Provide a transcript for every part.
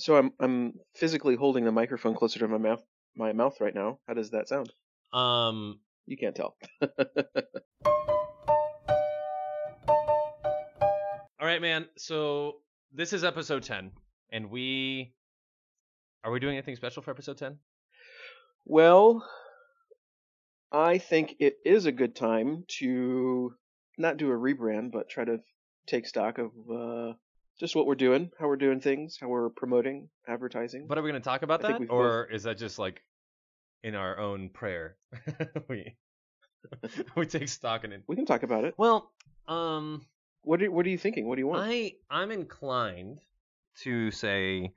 So I'm I'm physically holding the microphone closer to my mouth my mouth right now. How does that sound? Um, You can't tell. all right, man. So this is episode 10, and we are we doing anything special for episode 10? well, I think it is a good time to not do a rebrand, but try to take stock of uh, just what we're doing, how we're doing things, how we're promoting, advertising. But are we going to talk about I that, or is that just like in our own prayer? we we take stock in it. we can talk about it. Well, um, What are, what are you thinking? What do you want? I I'm inclined to say,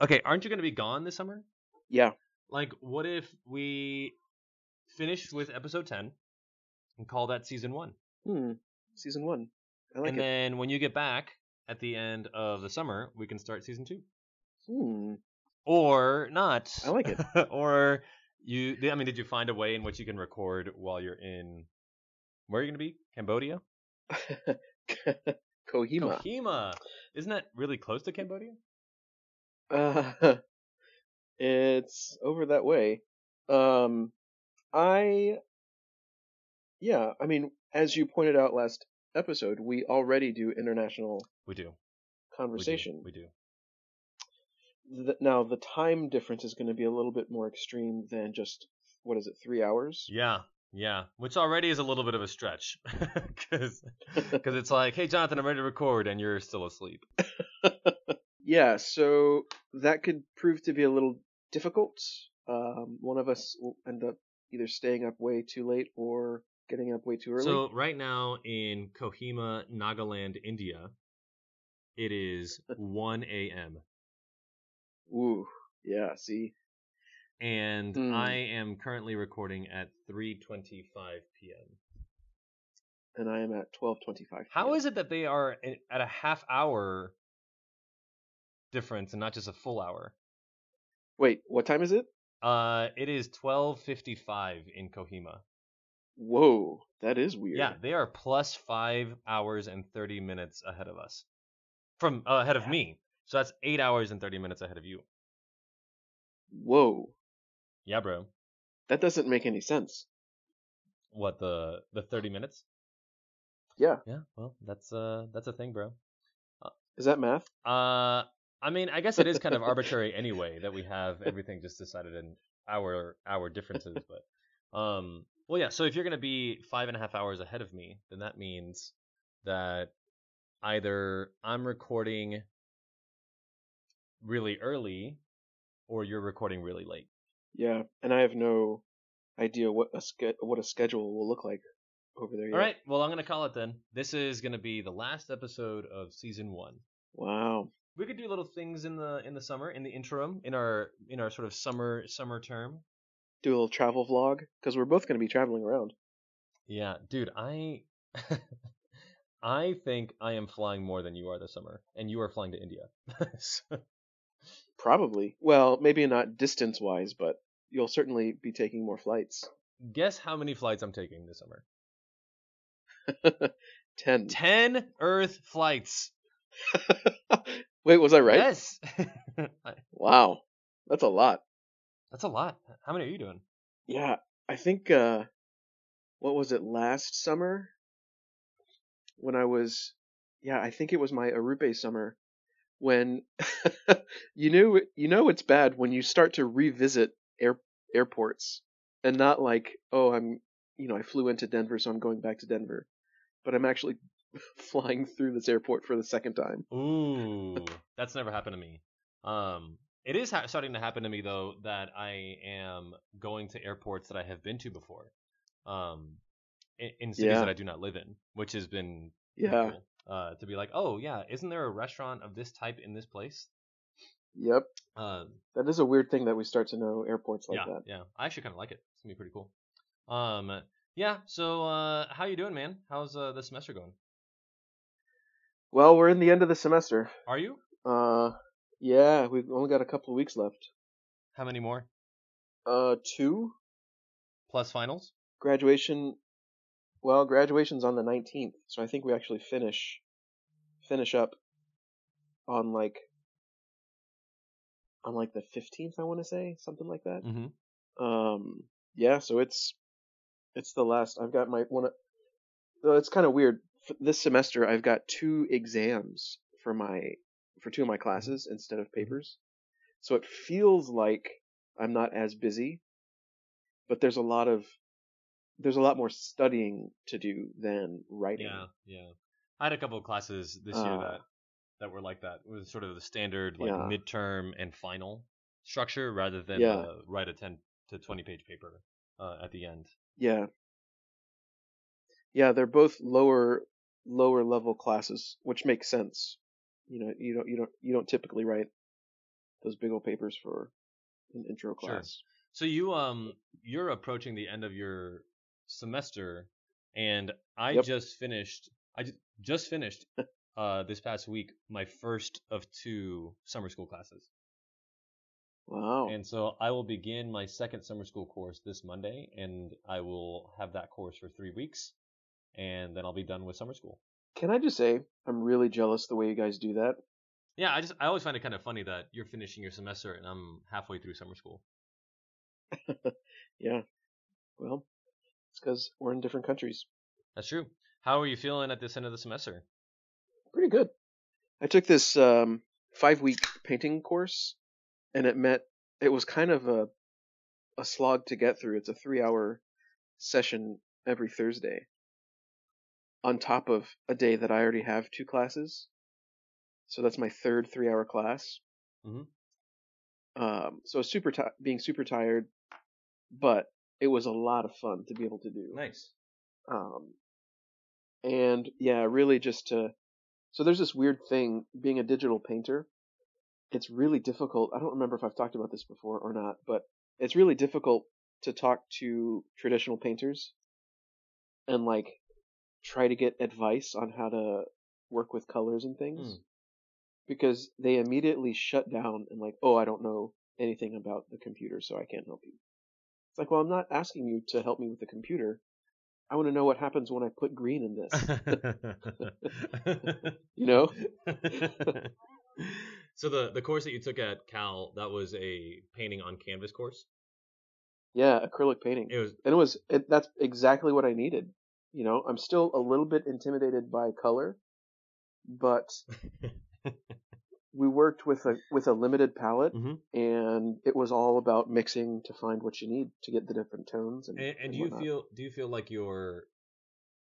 okay, aren't you going to be gone this summer? Yeah. Like, what if we finished with episode 10 and call that season one? Hmm. Season one. I like it. and it. then when you get back at the end of the summer, we can start season two. Hmm. Or not. I like it. or you, I mean, did you find a way in which you can record while you're in, where are you going to be? Cambodia? Kohima. Kohima. Isn't that really close to Cambodia? Uh, it's over that way. Um, I, yeah, I mean, as you pointed out last episode, we already do international We do. We do. conversation. We do. The, now, the time difference is going to be a little bit more extreme than just, what is it, three hours? Yeah. Yeah. Which already is a little bit of a stretch. Because it's like, hey, Jonathan, I'm ready to record, and you're still asleep. yeah, so that could prove to be a little difficult. Um, one of us will end up either staying up way too late or getting up way too early. So right now in Kohima, Nagaland, India, it is 1 a.m. Ooh, yeah, see. and Hmm. I am currently recording at 3:25 p.m. And I am at 12:25. How is it that they are at a half hour difference and not just a full hour? Wait, what time is it? Uh, it is 12:55 in Kohima. Whoa, that is weird. Yeah, they are plus five hours and 30 minutes ahead of us, from uh, ahead of me. So that's eight hours and 30 minutes ahead of you. Whoa, Yeah, bro. that doesn't make any sense. What the the 30 minutes? Yeah. Yeah. Well, that's uh that's a thing, bro. Is that math? Uh, I mean, I guess it is kind of arbitrary anyway that we have everything just decided in hour hour differences. But um, well, yeah. So if you're gonna be five and a half hours ahead of me, then that means that either I'm recording really early or you're recording really late. Yeah, and I have no idea what a ske- what a schedule will look like over there. All right. Well, I'm gonna call it then. This is gonna be the last episode of season one. Wow. We could do little things in the in the summer, in the interim, in our in our sort of summer summer term. Do a little travel vlog because we're both going to be traveling around. Yeah, dude, I I think I am flying more than you are this summer, and you are flying to India. So- Probably. Well, maybe not distance wise, but you'll certainly be taking more flights. Guess how many flights I'm taking this summer? Ten. Ten Earth flights. Wait, was I right? Yes. Wow, that's a lot. That's a lot. How many are you doing? Yeah, I think uh what was it last summer when I was yeah, I think it was my Arrupe summer when you knew you know it's bad when you start to revisit air airports and not like, oh, I'm you know, I flew into Denver so I'm going back to Denver, but I'm actually flying through this airport for the second time. Ooh, that's never happened to me. Um, it is ha- starting to happen to me though that I am going to airports that I have been to before, um, in, in cities Yeah. that I do not live in, which has been Yeah. cool. Uh, to be like, oh yeah, isn't there a restaurant of this type in this place? Yep. Um, That is a weird thing that we start to know airports like yeah, that. yeah. I actually kind of like it. It's gonna be pretty cool. Um, yeah. So, uh, how you doing, man? How's uh, the semester going? Well, we're in the end of the semester. Are you? Uh, yeah, we've only got a couple of weeks left. How many more? Uh, two Plus finals? graduation. Well, graduation's on the nineteenth, so I think we actually finish finish up on like on like the 15th, I want to say, something like that. Mm-hmm. Um, yeah, so it's it's the last. I've got my one. So it's kind of weird. This semester, I've got two exams for my for two of my classes instead of papers. So it feels like I'm not as busy, but there's a lot of there's a lot more studying to do than writing. Yeah, yeah. I had a couple of classes this year Uh, that that were like that. It was sort of the standard like Yeah. midterm and final structure rather than Yeah. uh, write a 10 to 20 page paper uh, at the end. Yeah. Yeah, they're both lower lower level classes, which makes sense. You know, you don't you don't you don't typically write those big old papers for an intro class. Sure. class. So you um you're approaching the end of your semester, and I Yep. just finished. I just finished uh this past week my first of two summer school classes, Wow. and so I will begin my second summer school course this Monday, and I will have that course for three weeks, and then I'll be done with summer school. Can I just say I'm really jealous the way you guys do that. Yeah, I just I always find it kind of funny that you're finishing your semester and I'm halfway through summer school. Yeah. Well, it's because we're in different countries. That's true. How are you feeling at this end of the semester? Pretty good. I took this um, five week painting course, and it met. It was kind of a a slog to get through. It's a three hour session every Thursday, on top of a day that I already have two classes. So that's my third three hour class. Mm-hmm. Um, so super ti being super tired, but it was a lot of fun to be able to do. Nice. Um, and yeah, really just to. So there's this weird thing being a digital painter. It's really difficult. I don't remember if I've talked about this before or not, but it's really difficult to talk to traditional painters and like try to get advice on how to work with colors and things Hmm. because they immediately shut down and like, oh, I don't know anything about the computer, so I can't help you. It's like, well, I'm not asking you to help me with the computer. I want to know what happens when I put green in this. You know? so the the course that you took at Cal, that was a painting on canvas course. Yeah, acrylic painting. It was And it was it, that's exactly what I needed. You know, I'm still a little bit intimidated by color, but we worked with a with a limited palette Mhm. and it was all about mixing to find what you need to get the different tones and, and, and and do you whatnot. feel do you feel like your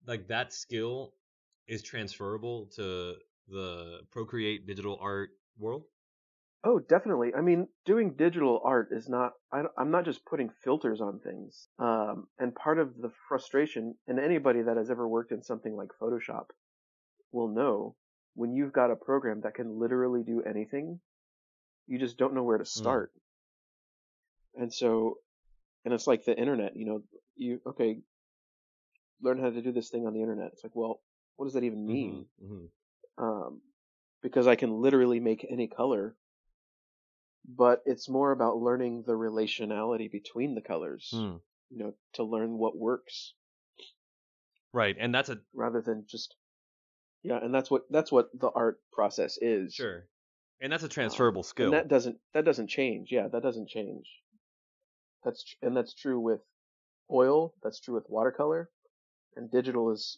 like that skill is transferable to the Procreate digital art world? Oh, definitely. I mean, doing digital art is not, I, am not just putting filters on things. Um, and part of the frustration, and anybody that has ever worked in something like Photoshop will know, when you've got a program that can literally do anything, you just don't know where to start. And so, and it's like the internet, you know, you, okay, learn how to do this thing on the internet. It's like, well, what does that even mean? Mhm. um, because I can literally make any color. But it's more about learning the relationality between the colors, Hmm. you know, to learn what works Right, and that's a rather than just, yeah, and that's what that's what the art process is. sure, and that's a transferable skill. And that doesn't that doesn't change. Yeah, that doesn't change. That's tr- and that's true with oil. That's true with watercolor, and digital is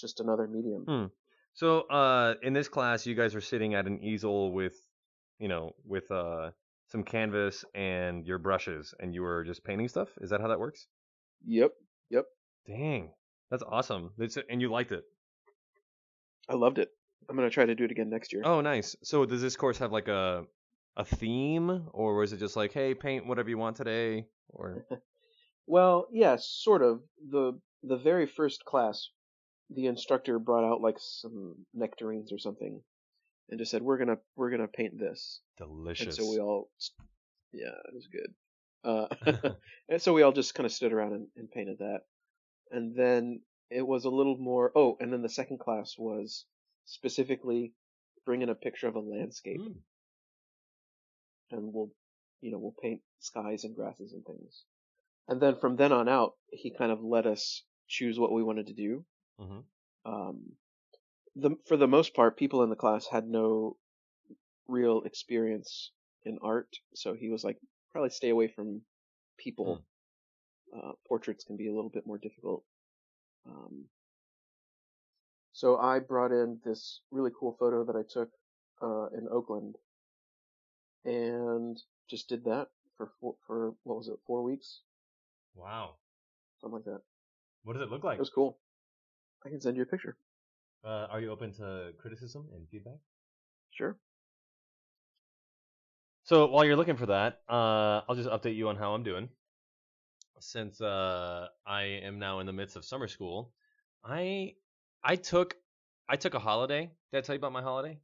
just another medium. Hmm. So, uh, in this class, you guys are sitting at an easel with, you know, with uh some canvas and your brushes, and you were just painting stuff. Is that how that works? Yep, yep. Dang, that's awesome. That's, and you liked it. I loved it. I'm gonna try to do it again next year. Oh, nice. So, does this course have like a a theme, or was it just like, hey, paint whatever you want today? Or Well, yes, sort of. The the very first class, the instructor brought out like some nectarines or something, and just said, "We're gonna we're gonna paint this." delicious. And so we all, yeah, it was good. Uh, and so we all just kind of stood around and, and painted that, and then it was a little more. Oh, and then the second class was specifically bring in a picture of a landscape, Mm. and we'll, you know, we'll paint skies and grasses and things. And then from then on out, he kind of let us choose what we wanted to do. Mhm. Um, the, for the most part, people in the class had no real experience in art, so he was like, probably stay away from people. Uh, portraits can be a little bit more difficult. Um, so I brought in this really cool photo that I took uh, in Oakland, and just did that for four, for what was it, four weeks, Wow. something like that. What does it look like? It was cool. I can send you a picture. Uh, are you open to criticism and feedback? Sure. So while you're looking for that, uh, I'll just update you on how I'm doing. Since uh, I am now in the midst of summer school, I I took I took a holiday. Did I tell you about my holiday?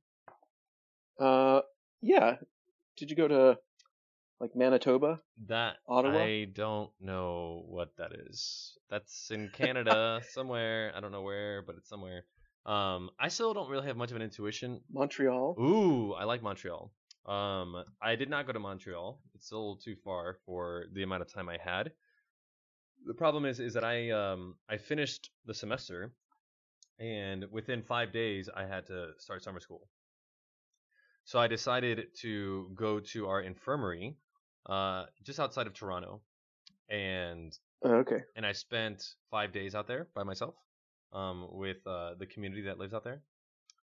Uh, yeah. Did you go to like Manitoba? That Ottawa? I don't know what that is. That's in Canada somewhere. I don't know where, but it's somewhere. Um, I still don't really have much of an intuition. Montreal? Ooh, I like Montreal. Um, I did not go to Montreal. It's a little too far for the amount of time I had. The problem is, is that I um I finished the semester, and within five days I had to start summer school. So I decided to go to our infirmary, uh, just outside of Toronto, and Oh, okay. and I spent five days out there by myself, um, with uh, the community that lives out there,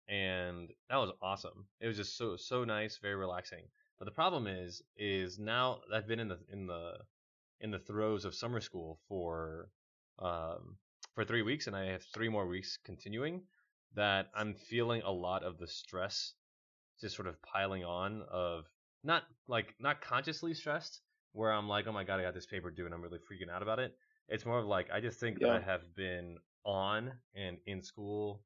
and that was awesome. It was just so so nice, very relaxing. But the problem is, is now I've been in the in the in the throes of summer school for um for three weeks, and I have three more weeks continuing. That I'm feeling a lot of the stress, just sort of piling on of not like not consciously stressed, where I'm like, oh my god, I got this paper due, and I'm really freaking out about it. It's more of like I just think that I have been on and in school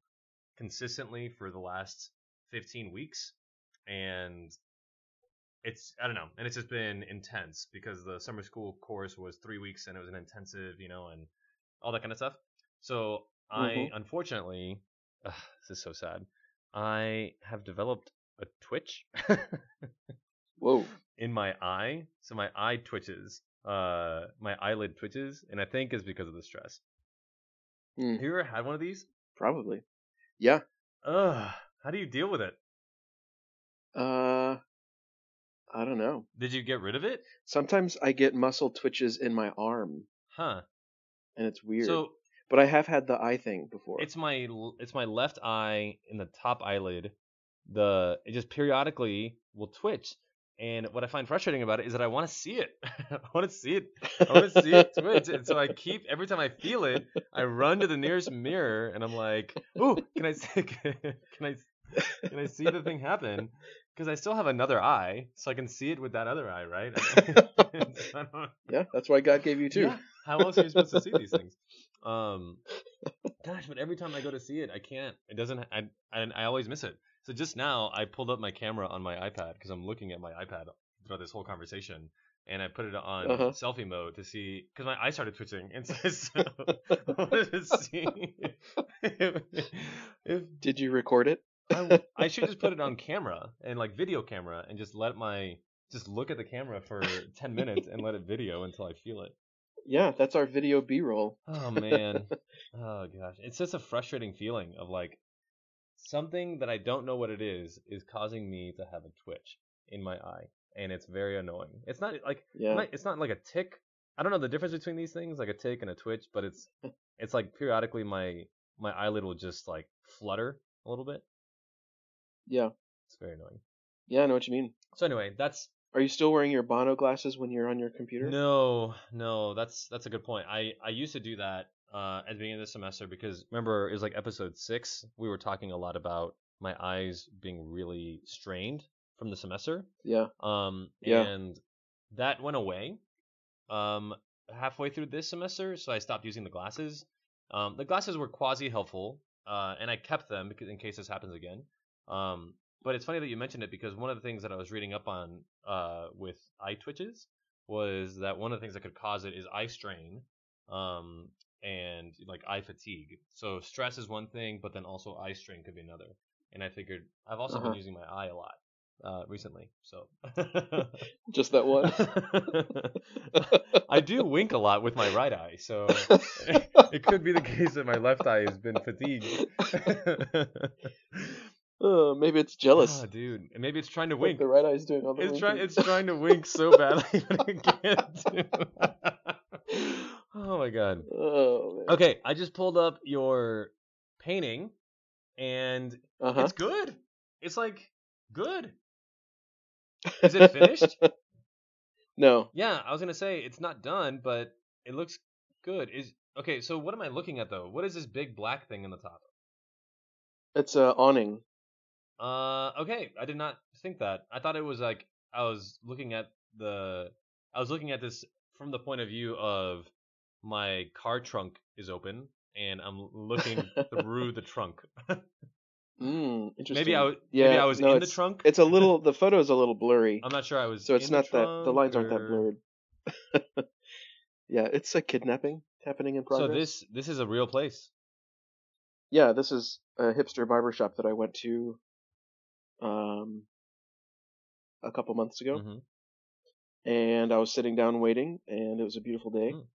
consistently for the last 15 weeks, and it's I don't know, and it's just been intense because the summer school course was three weeks and it was an intensive, you know, and all that kind of stuff. So I Mhm. unfortunately, ugh, this is so sad. I have developed a twitch Whoa. in my eye, so my eye twitches, uh, my eyelid twitches, and I think is because of the stress. Hmm. Have you ever had one of these? Probably. Yeah. Ugh, how do you deal with it? Uh, I don't know. Did you get rid of it? Sometimes I get muscle twitches in my arm, Huh. and it's weird. So but I have had the eye thing before. it's my l- it's my left eye in the top eyelid. The it just periodically will twitch, and what I find frustrating about it is that I want to see it. I want to see it. I want to see it twitch, and so I keep every time I feel it, I run to the nearest mirror, and I'm like, "Ooh, can I see? Can I can I see the thing happen?" Because I still have another eye, so I can see it with that other eye, right? Yeah, that's why God gave you two. yeah. How else are you supposed to see these things? Um, gosh, but every time I go to see it, I can't. It doesn't. I I, I always miss it. So just now, I pulled up my camera on my iPad because I'm looking at my iPad throughout this whole conversation, and I put it on Uh-huh. selfie mode to see because my eye started twitching, and so, so I wanted to see if, if Did you record it? I, I should just put it on camera and like video camera and just let my just look at the camera for 10 minutes and let it video until I feel it. Yeah, that's our video B-roll. Oh man. oh gosh. It's just a frustrating feeling of like something that I don't know what it is is causing me to have a twitch in my eye and it's very annoying. It's not like Yeah. not- it's not like a tick. I don't know the difference between these things, like a tick and a twitch, but it's it's like periodically my my eyelid will just like flutter a little bit. Yeah. It's very annoying. Yeah, I know what you mean. So anyway, that's Are you still wearing your Bono glasses when you're on your computer? no, no. That's that's a good point. I I used to do that uh, at the beginning of the semester because remember it was like episode six. We were talking a lot about my eyes being really strained from the semester. Yeah. Um, Yeah. and that went away um, halfway through this semester, so I stopped using the glasses. Um, the glasses were quasi helpful, uh, and I kept them because in case this happens again. Um, but it's funny that you mentioned it because one of the things that I was reading up on uh, with eye twitches was that one of the things that could cause it is eye strain um, and like eye fatigue. So stress is one thing, but then also eye strain could be another. And I figured I've also been Uh-huh. using my eye a lot uh, recently, so Just that one. I do wink a lot with my right eye, so it could be the case that my left eye has been fatigued. Oh, maybe it's jealous. Ah, dude. And maybe it's trying to Like wink. the right eye's doing all the It's trying. It's trying to wink so badly, but it can't. do- oh my god. Oh man. Okay, I just pulled up your painting, and Uh huh. it's good. It's like good. Is it finished? no. Yeah, I was gonna say it's not done, but it looks good. Is okay. So what am I looking at though? What is this big black thing in the top? It's a awning. Uh, okay. I did not think that. I thought it was like I was looking at the. I was looking at this from the point of view of my car trunk is open and I'm looking through the trunk. Mm, interesting. maybe I was. Yeah, maybe I was no, in the trunk. It's a little. The photo's a little blurry, I'm not sure I was. so it's in the not that the lines aren't that blurred. yeah, it's a kidnapping happening in progress. So this this is a real place. Yeah, this is a hipster barber shop that I went to, um, a couple months ago, hmm and I was sitting down waiting, and it was a beautiful day, Mm.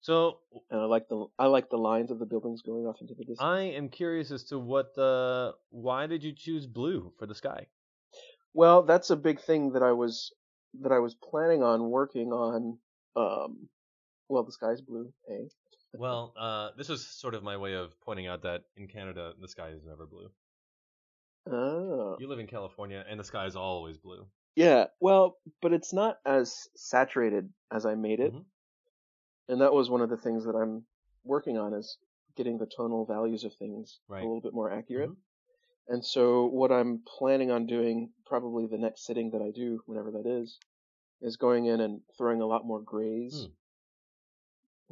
So and I like the I like the lines of the buildings going off into the distance. I am curious as to what the why did you choose blue for the sky? Well, that's a big thing that I was that I was planning on working on. Um, well, the sky's blue, eh? Well, uh, this was sort of my way of pointing out that in Canada the sky is never blue. Oh, You live in California and the sky is always blue. yeah. Well, but it's not as saturated as I made it, Mhm. and that was one of the things that I'm working on is getting the tonal values of things Right. a little bit more accurate. Mhm. And so, what I'm planning on doing, probably the next sitting that I do, whenever that is, is going in and throwing a lot more grays, Hmm.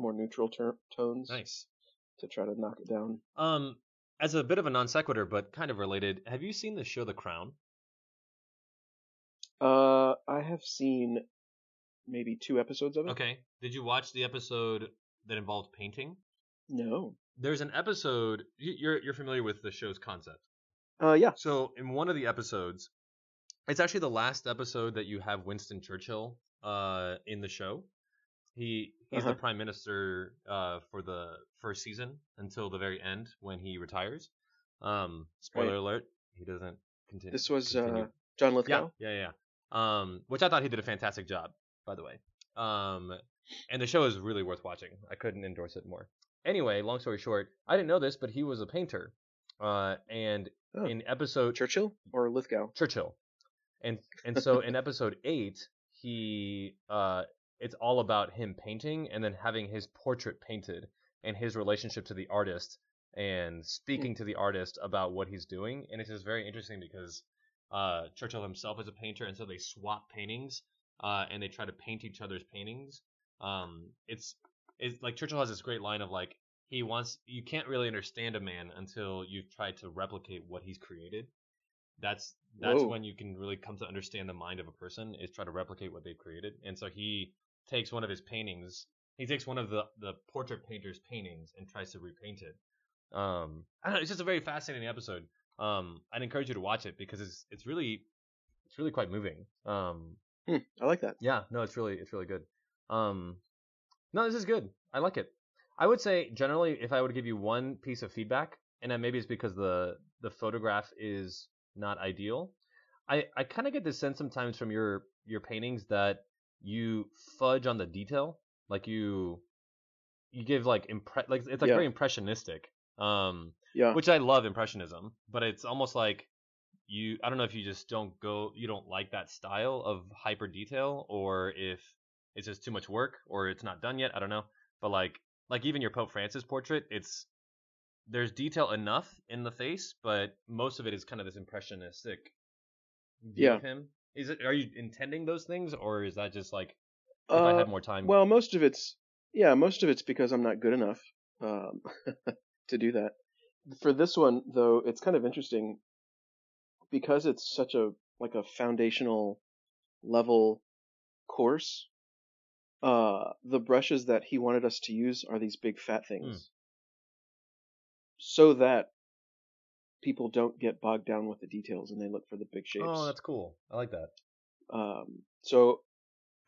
more neutral ter- tones. Nice. to try to knock it down. Um, as a bit of a non sequitur, but kind of related, have you seen the show The Crown? Uh, I have seen maybe two episodes of it. Okay. Did you watch the episode that involved painting? No. There's an episode. you- You're you're familiar with the show's concept. Uh, yeah. So in one of the episodes, it's actually the last episode that you have Winston Churchill uh, in the show. He he's Uh-huh. the prime minister uh, for the first season until the very end when he retires. Um, spoiler Right. alert: he doesn't continue. This was continue. uh John yeah, Lithgow. yeah, yeah. Um, which I thought he did a fantastic job, by the way. Um, and the show is really worth watching. I couldn't endorse it more. Anyway, long story short, I didn't know this, but he was a painter. Uh, and Oh. in episode Churchill or Lithgow? Churchill. And and so in episode eight, he uh it's all about him painting and then having his portrait painted and his relationship to the artist and speaking to the artist about what he's doing. And it's just very interesting because uh Churchill himself is a painter and so they swap paintings uh and they try to paint each other's paintings. Um it's it's like Churchill has this great line of like he wants you can't really understand a man until you've tried to replicate what he's created that's that's Whoa. when you can really come to understand the mind of a person is try to replicate what they've created and so he takes one of his paintings he takes one of the the portrait painter's paintings and tries to repaint it um I don't know, it's just a very fascinating episode um i'd encourage you to watch it because it's it's really it's really quite moving um Hmm, I like that. yeah, no, it's really it's really good. Um, no, this is good. I like it. I would say generally, if I would give you one piece of feedback, and then maybe it's because the the photograph is not ideal. I I kind of get this sense sometimes from your your paintings that you fudge on the detail, like you you give like impre- like it's like Yeah. very impressionistic. Um, Yeah. which I love impressionism, but it's almost like you I don't know if you just don't go you don't like that style of hyper detail or if it's just too much work or it's not done yet, I don't know. But like like even your Pope Francis portrait, it's there's detail enough in the face, but most of it is kind of this impressionistic view Yeah. of him. Is it are you intending those things or is that just like if Uh, I had more time? well, most of it's yeah, most of it's because I'm not good enough um, to do that. For this one, though, it's kind of interesting because it's such a like a foundational level course. Uh, the brushes that he wanted us to use are these big fat things, so that people don't get bogged down with the details and they look for the big shapes. oh, that's cool. I like that. Um, so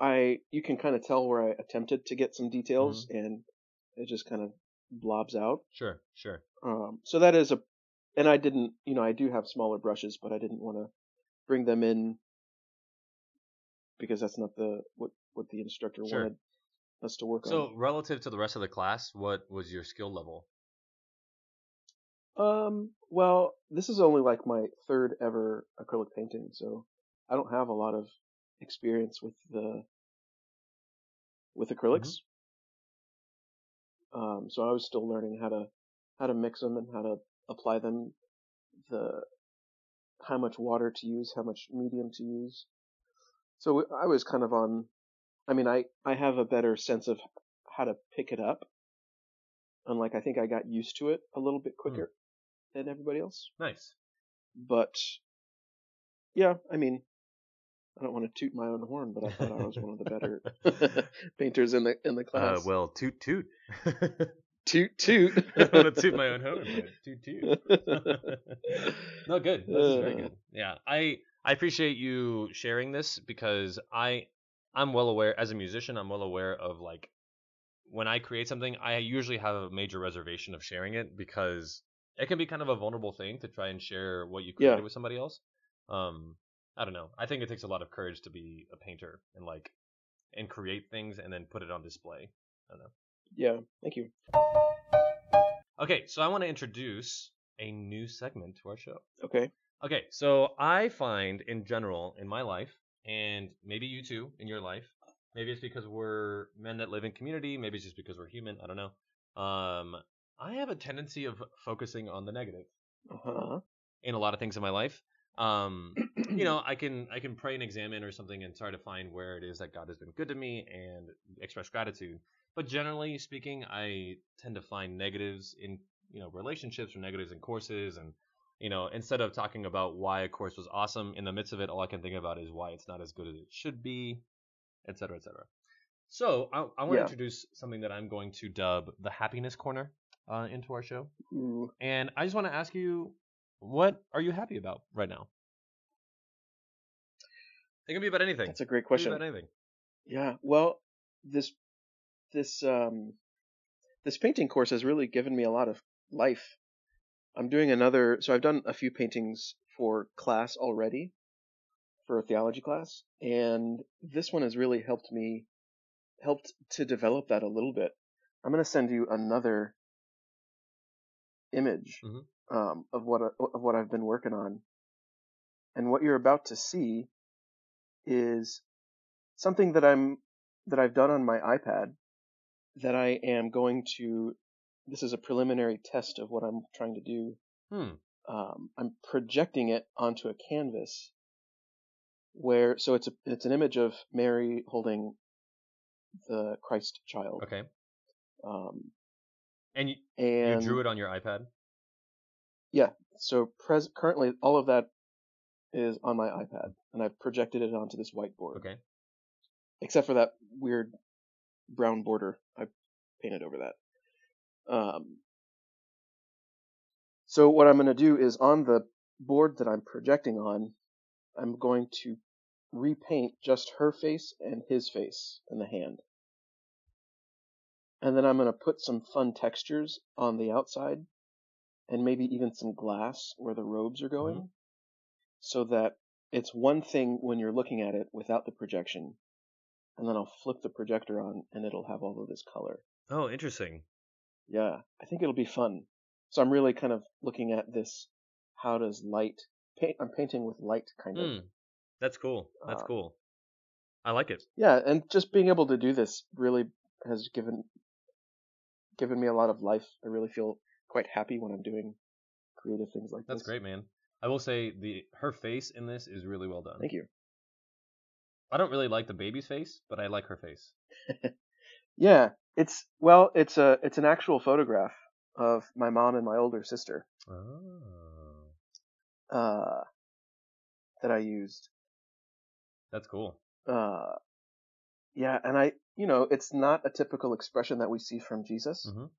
I, you can kind of tell where I attempted to get some details Mm-hmm. and it just kind of blobs out. Sure, sure. Um, so that is a and I didn't, you know, I do have smaller brushes, but I didn't want to bring them in because that's not the what what the instructor Sure. wanted us to work on. So relative to the rest of the class, what was your skill level? Um, well, this is only like my third ever acrylic painting, so I don't have a lot of experience with the with acrylics. Um, so I was still learning how to how to mix them and how to apply them, the how much water to use, how much medium to use. So I was kind of on. I mean, I I have a better sense of how to pick it up, and like I think I got used to it a little bit quicker than everybody else. Nice. But yeah, I mean, I don't want to toot my own horn, but I thought I was one of the better painters in the in the Uh, class. well, toot toot. toot toot. I want to toot my own horn. Toot toot. no, good. That's very Uh. good. Yeah, I I appreciate you sharing this because I I'm well aware as a musician. I'm well aware of like when I create something, I usually have a major reservation of sharing it because it can be kind of a vulnerable thing to try and share what you created Yeah. with somebody else. Um, I don't know. I think it takes a lot of courage to be a painter and like and create things and then put it on display. I don't know. yeah, thank you. Okay, so I want to introduce a new segment to our show. Okay. Okay, so I find in general in my life, and maybe you too in your life, maybe it's because we're men that live in community, maybe it's just because we're human, I don't know. Um, I have a tendency of focusing on the negative Uh-huh. in a lot of things in my life. Um, you know, I can I can pray and examine or something and try to find where it is that God has been good to me and express gratitude. But generally speaking, I tend to find negatives in you know relationships or negatives in courses, and you know instead of talking about why a course was awesome, in the midst of it, all I can think about is why it's not as good as it should be, et cetera, et cetera. So I, I want to Yeah. introduce something that I'm going to dub the happiness corner uh, into our show. Ooh. And I just want to ask you, what are you happy about right now? It can be about anything. That's a great It can be question. about anything. Yeah. Well, this this um this painting course has really given me a lot of life. I'm doing another so I've done a few paintings for class already for a theology class and this one has really helped me helped to develop that a little bit. I'm going to send you another image Mhm. um, of what of what I've been working on. And what you're about to see is something that I'm that I've done on my iPad that I am going to this is a preliminary test of what I'm trying to do. Hmm. Um, I'm projecting it onto a canvas where so it's a it's an image of Mary holding the Christ child. Okay. Um, And you, and you drew it on your iPad. Yeah. So pres- currently all of that is on my iPad and I've projected it onto this whiteboard. Okay. except for that weird brown border. I painted over that. Um, so what I'm going to do is on the board that I'm projecting on, I'm going to repaint just her face and his face and the hand. And then I'm going to put some fun textures on the outside and maybe even some glass where the robes are going so that it's one thing when you're looking at it without the projection and then I'll flip the projector on and it'll have all of this color. Oh, interesting. Yeah, I think it'll be fun. So I'm really kind of looking at this. How does light paint? I'm painting with light, kind of. Hmm. That's cool. That's Uh, cool. I like it. Yeah, and just being able to do this really has given given me a lot of life. I really feel quite happy when I'm doing creative things like That's this. That's great, man. I will say the her face in this is really well done. Thank you. I don't really like the baby's face, but I like her face. Yeah, it's well, it's a it's an actual photograph of my mom and my older sister Oh, uh, that I used. that's cool. uh, yeah, and I, you know, it's not a typical expression that we see from Jesus. Mhm.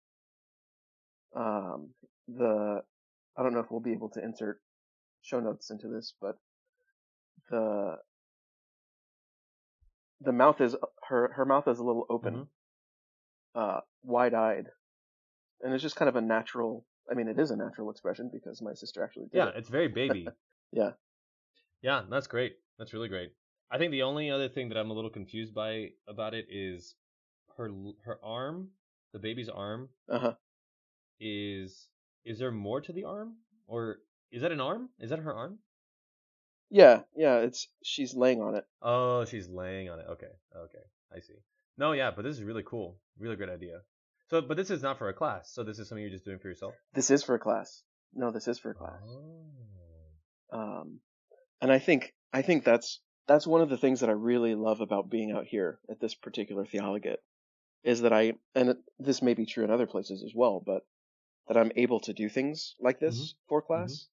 Um, the, I don't know if we'll be able to insert show notes into this, but the, the mouth is, her, her mouth is a little open, Mhm. uh, wide eyed, and it's just kind of a natural I mean, it is a natural expression because my sister actually did Yeah, it. it's very baby. Yeah. Yeah, that's great. That's really great. I think the only other thing that I'm a little confused by about it is her her arm, the baby's arm Uh huh. is is there more to the arm or is that an arm? Is that her arm? Yeah, yeah. It's she's laying on it. Oh, she's laying on it. Okay. Okay. I see. No, yeah, but this is really cool. Really great idea. So, but this is not for a class. So this is something you're just doing for yourself. This is for a class. No, this is for a class. Oh. Um, and I think I think that's that's one of the things that I really love about being out here at this particular theologate is that I and this may be true in other places as well, but that I'm able to do things like this Mhm. for class.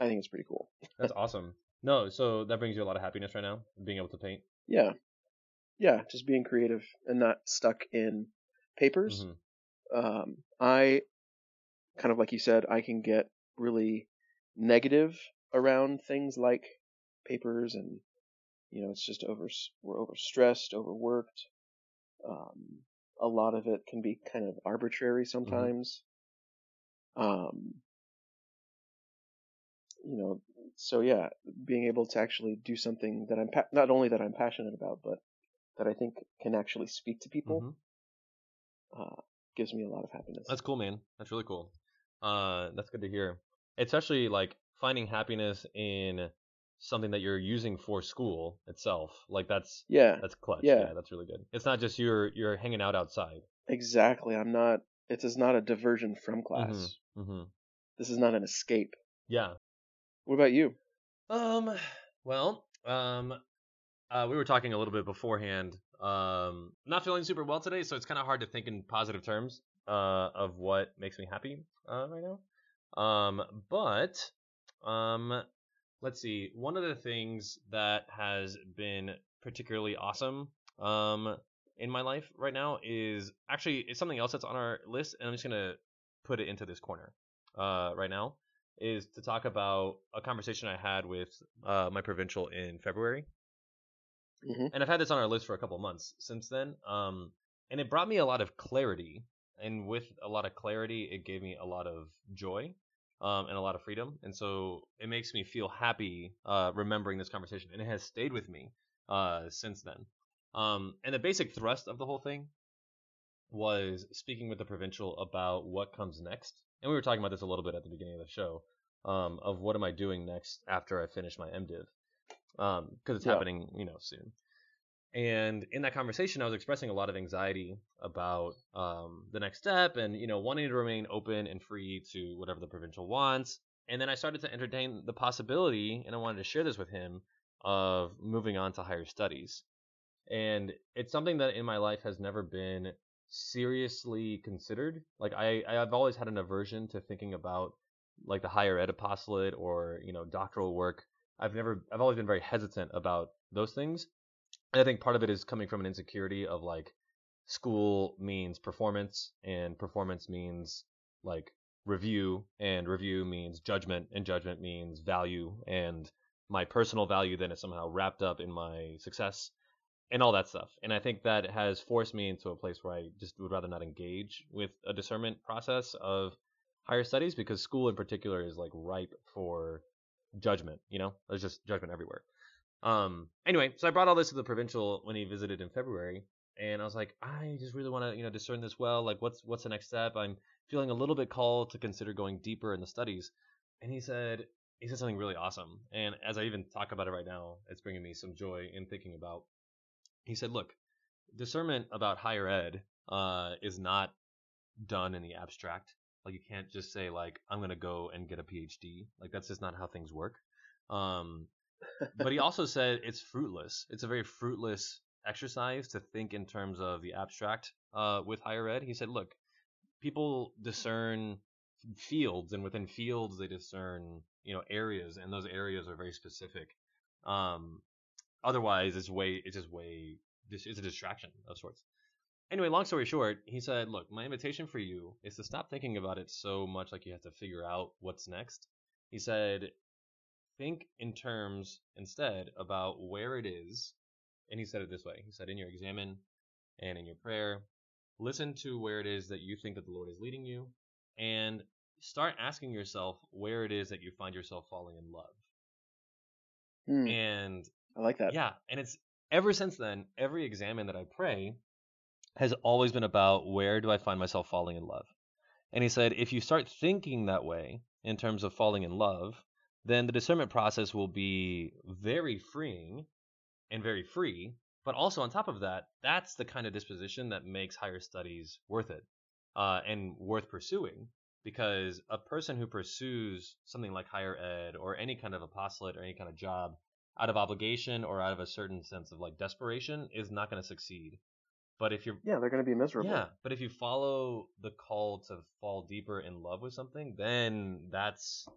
I think it's pretty cool. That's awesome. No, so that brings you a lot of happiness right now, being able to paint. Yeah, yeah. Just being creative and not stuck in papers. Mhm. um, I kind of like you said, I can get really negative around things like papers and you know, it's just over we're overstressed, overworked. Um, a lot of it can be kind of arbitrary sometimes. Um, you know, so yeah, being able to actually do something that I'm pa- not only that I'm passionate about, but that I think can actually speak to people Mhm. uh, gives me a lot of happiness. That's cool, man. That's really cool. Uh, that's good to hear. Especially like finding happiness in something that you're using for school itself. Like that's yeah, that's clutch. Yeah. that's really good. It's not just you're you're hanging out outside. exactly. I'm not. It is not a diversion from class. hmm This is not an escape. Yeah. What about you? Um. Well. Um. Uh, we were talking a little bit beforehand. Um, not feeling super well today, so it's kind of hard to think in positive terms uh, of what makes me happy uh, right now. Um, but um, let's see. One of the things that has been particularly awesome um, in my life right now is actually it's something else that's on our list, and I'm just gonna put it into this corner uh, right now. Is to talk about a conversation I had with uh, my provincial in February hmm and I've had this on our list for a couple months since then. Um, and it brought me a lot of clarity, and with a lot of clarity, it gave me a lot of joy, um, and a lot of freedom. And so it makes me feel happy uh, remembering this conversation, and it has stayed with me uh, since then. Um, and the basic thrust of the whole thing was speaking with the provincial about what comes next, and we were talking about this a little bit at the beginning of the show, um, of what am I doing next after I finish my MDiv because um, it's Yeah. happening, you know, soon. And in that conversation, I was expressing a lot of anxiety about um, the next step, and you know, wanting to remain open and free to whatever the provincial wants. And then I started to entertain the possibility, and I wanted to share this with him, of moving on to higher studies. And it's something that in my life has never been seriously considered. Like I, I've always had an aversion to thinking about like the higher ed apostolate or you know doctoral work I've never I've always been very hesitant about those things. I think part of it is coming from an insecurity of like school means performance and performance means like review and review means judgment and judgment means value and my personal value then is somehow wrapped up in my success and all that stuff. And I think that has forced me into a place where I just would rather not engage with a discernment process of higher studies because school in particular is like ripe for judgment. You know, there's just judgment everywhere. Um. Anyway, so I brought all this to the provincial when he visited in February, and I was like, I just really want to, you know, discern this well. Like, what's what's the next step? I'm feeling a little bit called to consider going deeper in the studies. And he said, he said something really awesome. And as I even talk about it right now, it's bringing me some joy in thinking about. He said, look, discernment about higher ed uh, is not done in the abstract. Like you can't just say like I'm gonna go and get a PhD. Like that's just not how things work. Um, but he also said it's fruitless. It's a very fruitless exercise to think in terms of the abstract uh, with higher ed. He said, look, people discern fields, and within fields they discern you know areas, and those areas are very specific. Um, otherwise, it's way it's just way it's a distraction of sorts. Anyway, long story short, he said, Look, my invitation for you is to stop thinking about it so much like you have to figure out what's next. He said, Think in terms instead about where it is. And he said it this way He said, In your examine and in your prayer, listen to where it is that you think that the Lord is leading you and start asking yourself where it is that you find yourself falling in love. Hmm, And I like that. yeah, and it's ever since then, every examine that I pray has always been about where do I find myself falling in love. And he said, if you start thinking that way in terms of falling in love, then the discernment process will be very freeing and very free. But also on top of that, that's the kind of disposition that makes higher studies worth it uh, and worth pursuing. Because a person who pursues something like higher ed or any kind of apostolate or any kind of job out of obligation or out of a certain sense of like desperation is not going to succeed. But if you're Yeah, they're going to be miserable. yeah, but if you follow the call to fall deeper in love with something, then that's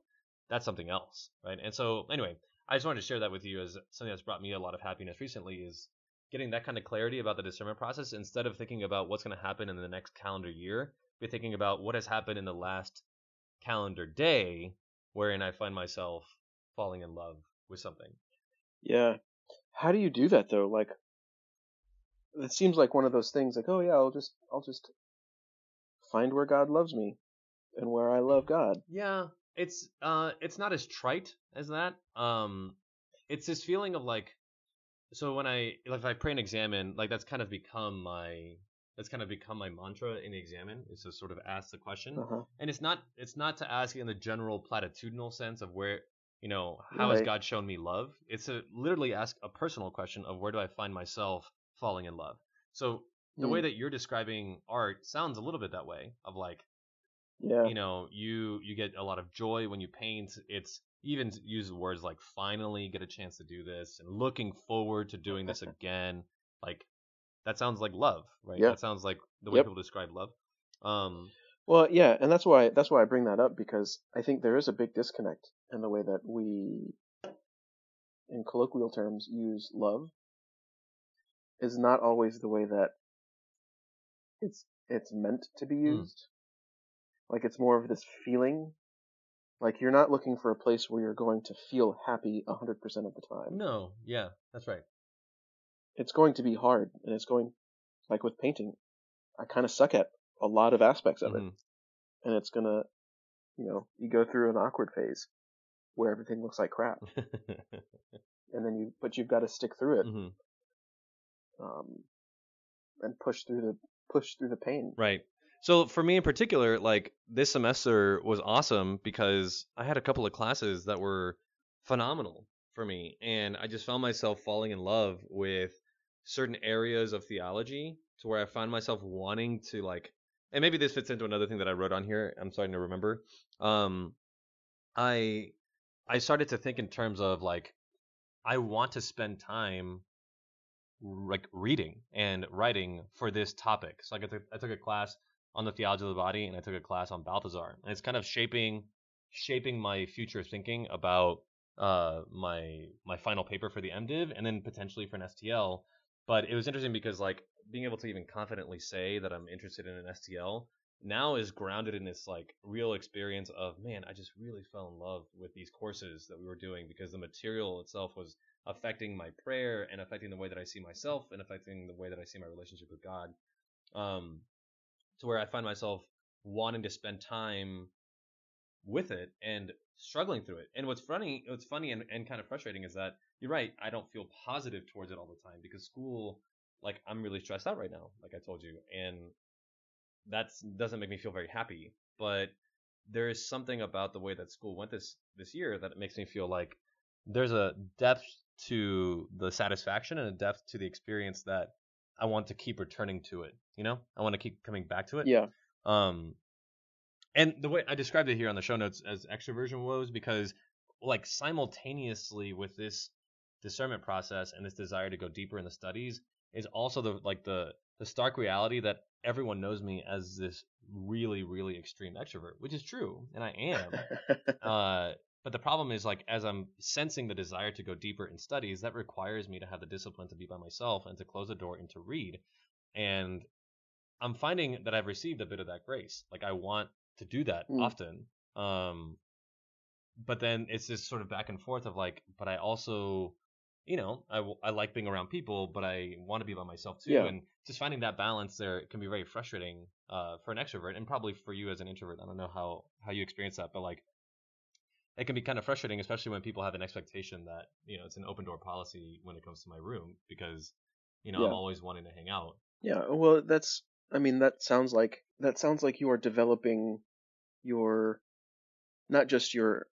that's something else, right? And so anyway, I just wanted to share that with you as something that's brought me a lot of happiness recently is getting that kind of clarity about the discernment process instead of thinking about what's going to happen in the next calendar year, be thinking about what has happened in the last calendar day wherein I find myself falling in love with something. Yeah. How do you do that though? Like, it seems like one of those things. Like, oh yeah, I'll just, I'll just find where God loves me, and where I love God. Yeah, it's uh it's not as trite as that. Um it's this feeling of like so when I like if I pray and examine, like that's kind of become my that's kind of become my mantra in the examen is to sort of ask the question. Uh huh. And it's not it's not to ask in the general platitudinal sense of where you know, how has God shown me love? It's to literally ask a personal question of where do I find myself falling in love? So the way that you're describing art sounds a little bit that way of like Yeah. you know you you get a lot of joy when you paint it's even use words like finally get a chance to do this and looking forward to doing this again like that sounds like love right Yeah. that sounds like the way Yep. people describe love um Well, yeah, and that's why that's why I bring that up because I think there is a big disconnect in the way that we, in colloquial terms, use love. Is not always the way that it's it's meant to be Hmm. used. Like it's more of this feeling. Like you're not looking for a place where you're going to feel happy 100% of the time. no yeah that's right It's going to be hard, and it's going, like with painting, I kind of suck at a lot of aspects of it. Mhm. and it's gonna, you know, you go through an awkward phase where everything looks like crap, and then you, but you've got to stick through it, Mhm. um, and push through the push through the pain. Right. So for me in particular, like this semester was awesome because I had a couple of classes that were phenomenal for me and I just found myself falling in love with certain areas of theology to where I found myself wanting to like and maybe this fits into another thing that I wrote on here. I'm starting to remember. Um I I started to think in terms of like I want to spend time like reading and writing for this topic. So I took, I took a class on the theology of the body and I took a class on Balthasar. And it's kind of shaping shaping my future thinking about uh my my final paper for the MDiv and then potentially for an STL. But it was interesting because like being able to even confidently say that I'm interested in an STL now is grounded in this like real experience of man, I just really fell in love with these courses that we were doing because the material itself was affecting my prayer and affecting the way that I see myself and affecting the way that I see my relationship with God. Um, to where I find myself wanting to spend time with it and struggling through it. And what's funny, what's funny and, and kind of frustrating is that you're right. I don't feel positive towards it all the time because school, like I'm really stressed out right now, like I told you, and that doesn't make me feel very happy. But there is something about the way that school went this this year that it makes me feel like there's a depth to the satisfaction and a depth to the experience that I want to keep returning to it. You know, I want to keep coming back to it. Yeah, Um, and the way I described it here on the show notes as extroversion woes because like simultaneously with this discernment process and this desire to go deeper in the studies is also the like the the stark reality that everyone knows me as this really really extreme extrovert, which is true, and I am. uh, but the problem is like as I'm sensing the desire to go deeper in studies, that requires me to have the discipline to be by myself and to close the door and to read. And I'm finding that I've received a bit of that grace. Like I want to do that Mm. often. Um, but then it's this sort of back and forth of like, but I also you know, I, I like being around people, but I want to be by myself too. Yeah. And just finding that balance there can be very frustrating uh, for an extrovert, and probably for you as an introvert. I don't know how how you experience that, but like it can be kind of frustrating, especially when people have an expectation that you know it's an open door policy when it comes to my room because you know I'm always wanting to hang out. Yeah, well, that's. I mean, that sounds like that sounds like you are developing your, not just your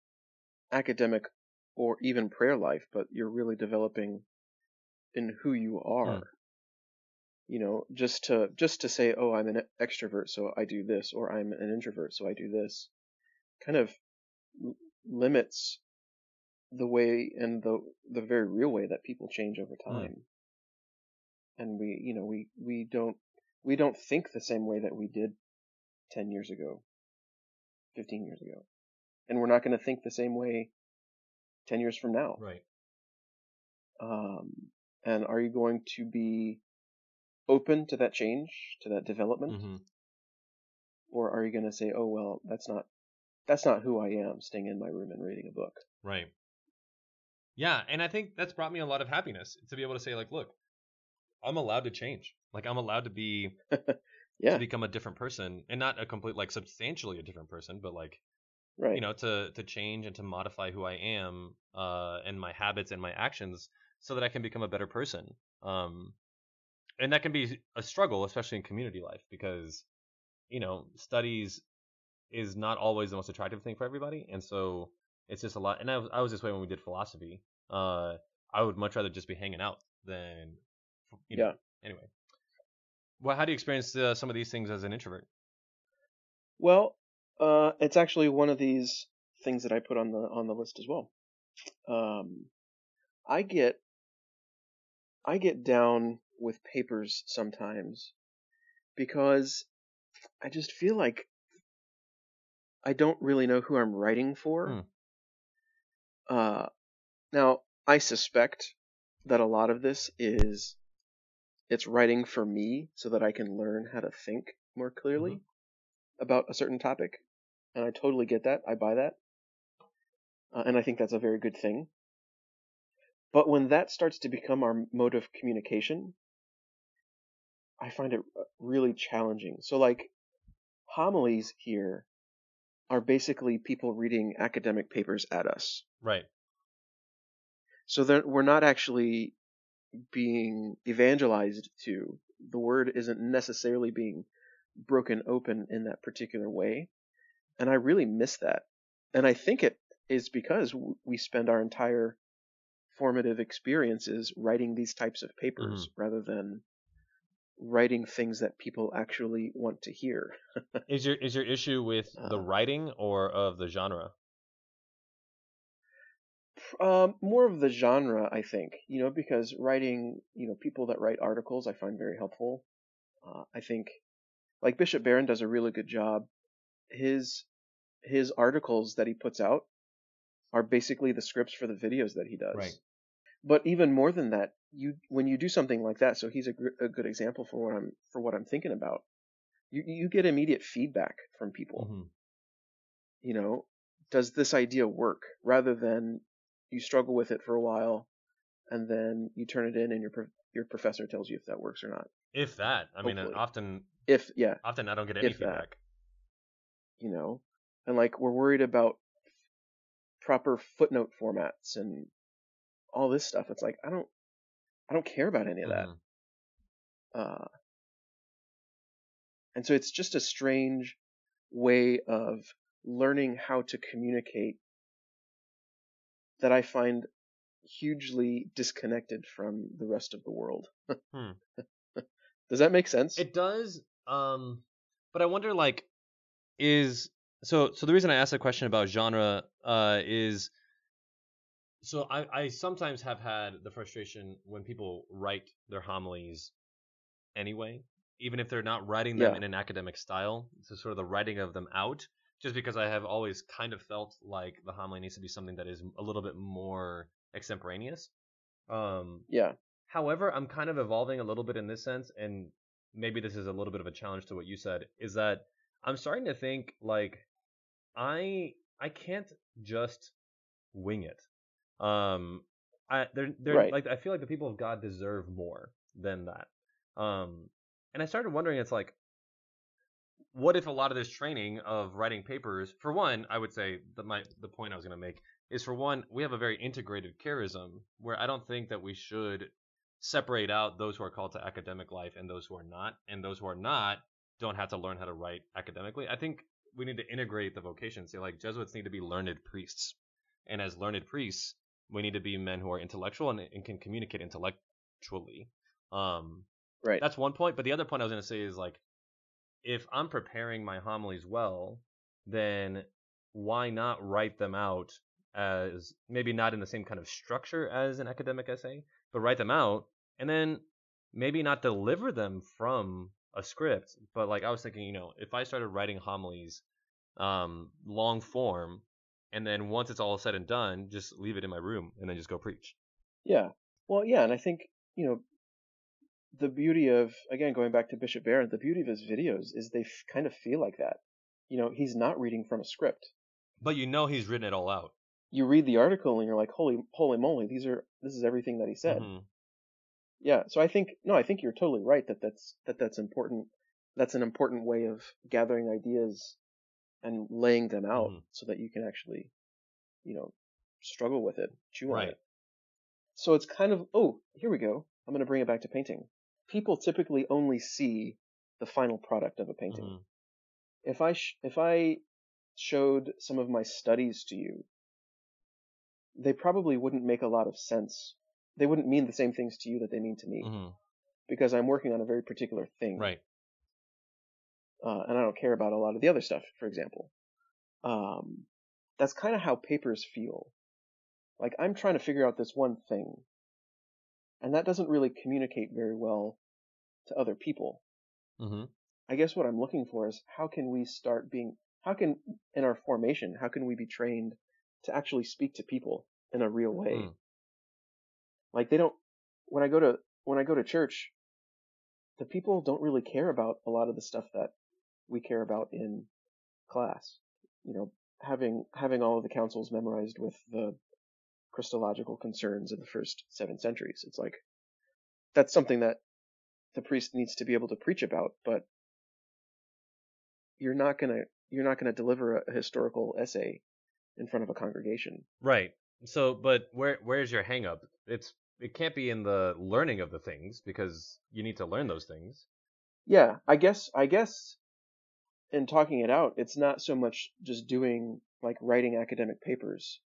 academic or even prayer life, but you're really developing in who you are. You know, just to just to say, oh, I'm an extrovert, so I do this, or I'm an introvert, so I do this, kind of l- limits the way and the the very real way that people change over Mm. time. And we, you know, we we don't we don't think the same way that we did 10 years ago, 15 years ago. And we're not going to think the same way 10 years from now. Right. Um, and are you going to be open to that change, to that development? hmm Or are you going to say, oh, well, that's not, that's not who I am, staying in my room and reading a book? Right. Yeah, and I think that's brought me a lot of happiness to be able to say like, look, I'm allowed to change. Like I'm allowed to be Yeah, to become a different person and not a complete like substantially a different person, but like right. you know to to change and to modify who I am uh and my habits and my actions so that I can become a better person. Um and that can be a struggle especially in community life because you know, studies is not always the most attractive thing for everybody and so it's just a lot and I was, I was this way when we did philosophy. Uh I would much rather just be hanging out than you know. Yeah. Anyway. Well, how do you experience uh, some of these things as an introvert? Well, uh, it's actually one of these things that I put on the on the list as well. Um, I get I get down with papers sometimes because I just feel like I don't really know who I'm writing for. Hmm. Uh, now I suspect that a lot of this is it's writing for me so that I can learn how to think more clearly about a certain topic, and I totally get that. I buy that, uh, and I think that's a very good thing. But when that starts to become our mode of communication, I find it uh, really challenging. So, like, homilies here are basically people reading academic papers at us. Right. So we're not actually being evangelized to. The word isn't necessarily being broken open in that particular way. And I really miss that. And I think it is because we spend our entire formative experiences writing these types of papers rather than writing things that people actually want to hear. Is your is your issue with the Uh, writing or of the genre? Um, more of the genre, I think, you know, because writing, you know, people that write articles I find very helpful. Uh, I think, like Bishop Barron does a really good job. His his articles that he puts out are basically the scripts for the videos that he does. Right. But even more than that, you when you do something like that, so he's a, gr- a good example for what I'm for what I'm thinking about. You you get immediate feedback from people Mhm. you know, does this idea work? Rather than you struggle with it for a while and then you turn it in and your pro- your professor tells you if that works or not. If that, I mean, uh, often If yeah, often I don't get any If that. feedback. you know, and like we're worried about proper footnote formats and all this stuff. It's like I don't I don't care about any of that. Mhm. Uh, and so it's just a strange way of learning how to communicate that I find hugely disconnected from the rest of the world. Hmm. Does that make sense? It does, um, but I wonder, like, is so. So the reason I asked the question about genre uh, is, so I, I sometimes have had the frustration when people write their homilies anyway, even if they're not writing them Yeah. in an academic style. So sort of the writing of them out, just because I have always kind of felt like the homily needs to be something that is a little bit more extemporaneous. Um, yeah. However, I'm kind of evolving a little bit in this sense, and maybe this is a little bit of a challenge to what you said, is that I'm starting to think like I I can't just wing it. Um I they're they're Right. like I feel like the people of God deserve more than that. Um, and I started wondering, it's like, what if a lot of this training of writing papers, for one, I would say that my the point I was going to make is for one, we have a very integrated charism where I don't think that we should separate out those who are called to academic life and those who are not, and those who are not don't have to learn how to write academically. I think we need to integrate the vocations. Say like Jesuits need to be learned priests, and as learned priests, we need to be men who are intellectual and, and can communicate intellectually. Um, Right. that's one point. But the other point I was going to say is like, if I'm preparing my homilies well, then why not write them out as maybe not in the same kind of structure as an academic essay, but write them out and then maybe not deliver them from a script, but like I was thinking, you know, if I started writing homilies um, long form, and then once it's all said and done, just leave it in my room and then just go preach. Yeah. Well, yeah, and I think, you know, the beauty of, again, going back to Bishop Barron, the beauty of his videos is they f- kind of feel like that. You know, he's not reading from a script. But you know he's written it all out. You read the article and you're like, holy, holy moly, these are, this is everything that he said. Mhm. Yeah. So I think, no, I think you're totally right that that's, that that's important. That's an important way of gathering ideas and laying them out Mhm. so that you can actually, you know, struggle with it, chew on Right. it. So it's kind of, oh, here we go. I'm going to bring it back to painting. People typically only see the final product of a painting. Mhm. If I sh- if I showed some of my studies to you, they probably wouldn't make a lot of sense. They wouldn't mean the same things to you that they mean to me Mhm. because I'm working on a very particular thing, Right. uh, and I don't care about a lot of the other stuff. For example, um, that's kind of how papers feel. Like I'm trying to figure out this one thing, and that doesn't really communicate very well to other people. Mm-hmm. I guess what I'm looking for is how can we start being, how can, in our formation, how can we be trained to actually speak to people in a real way? Mm. Like they don't, when I go to, when I go to church, the people don't really care about a lot of the stuff that we care about in class. You know, having, having all of the councils memorized with the Christological concerns of the first seven centuries. It's like, that's something that the priest needs to be able to preach about, but you're not gonna you're not gonna deliver a historical essay in front of a congregation. Right. So, but where where's your hang up? It's it can't be in the learning of the things because you need to learn those things. Yeah, I guess I guess in talking it out, it's not so much just doing like writing academic papers,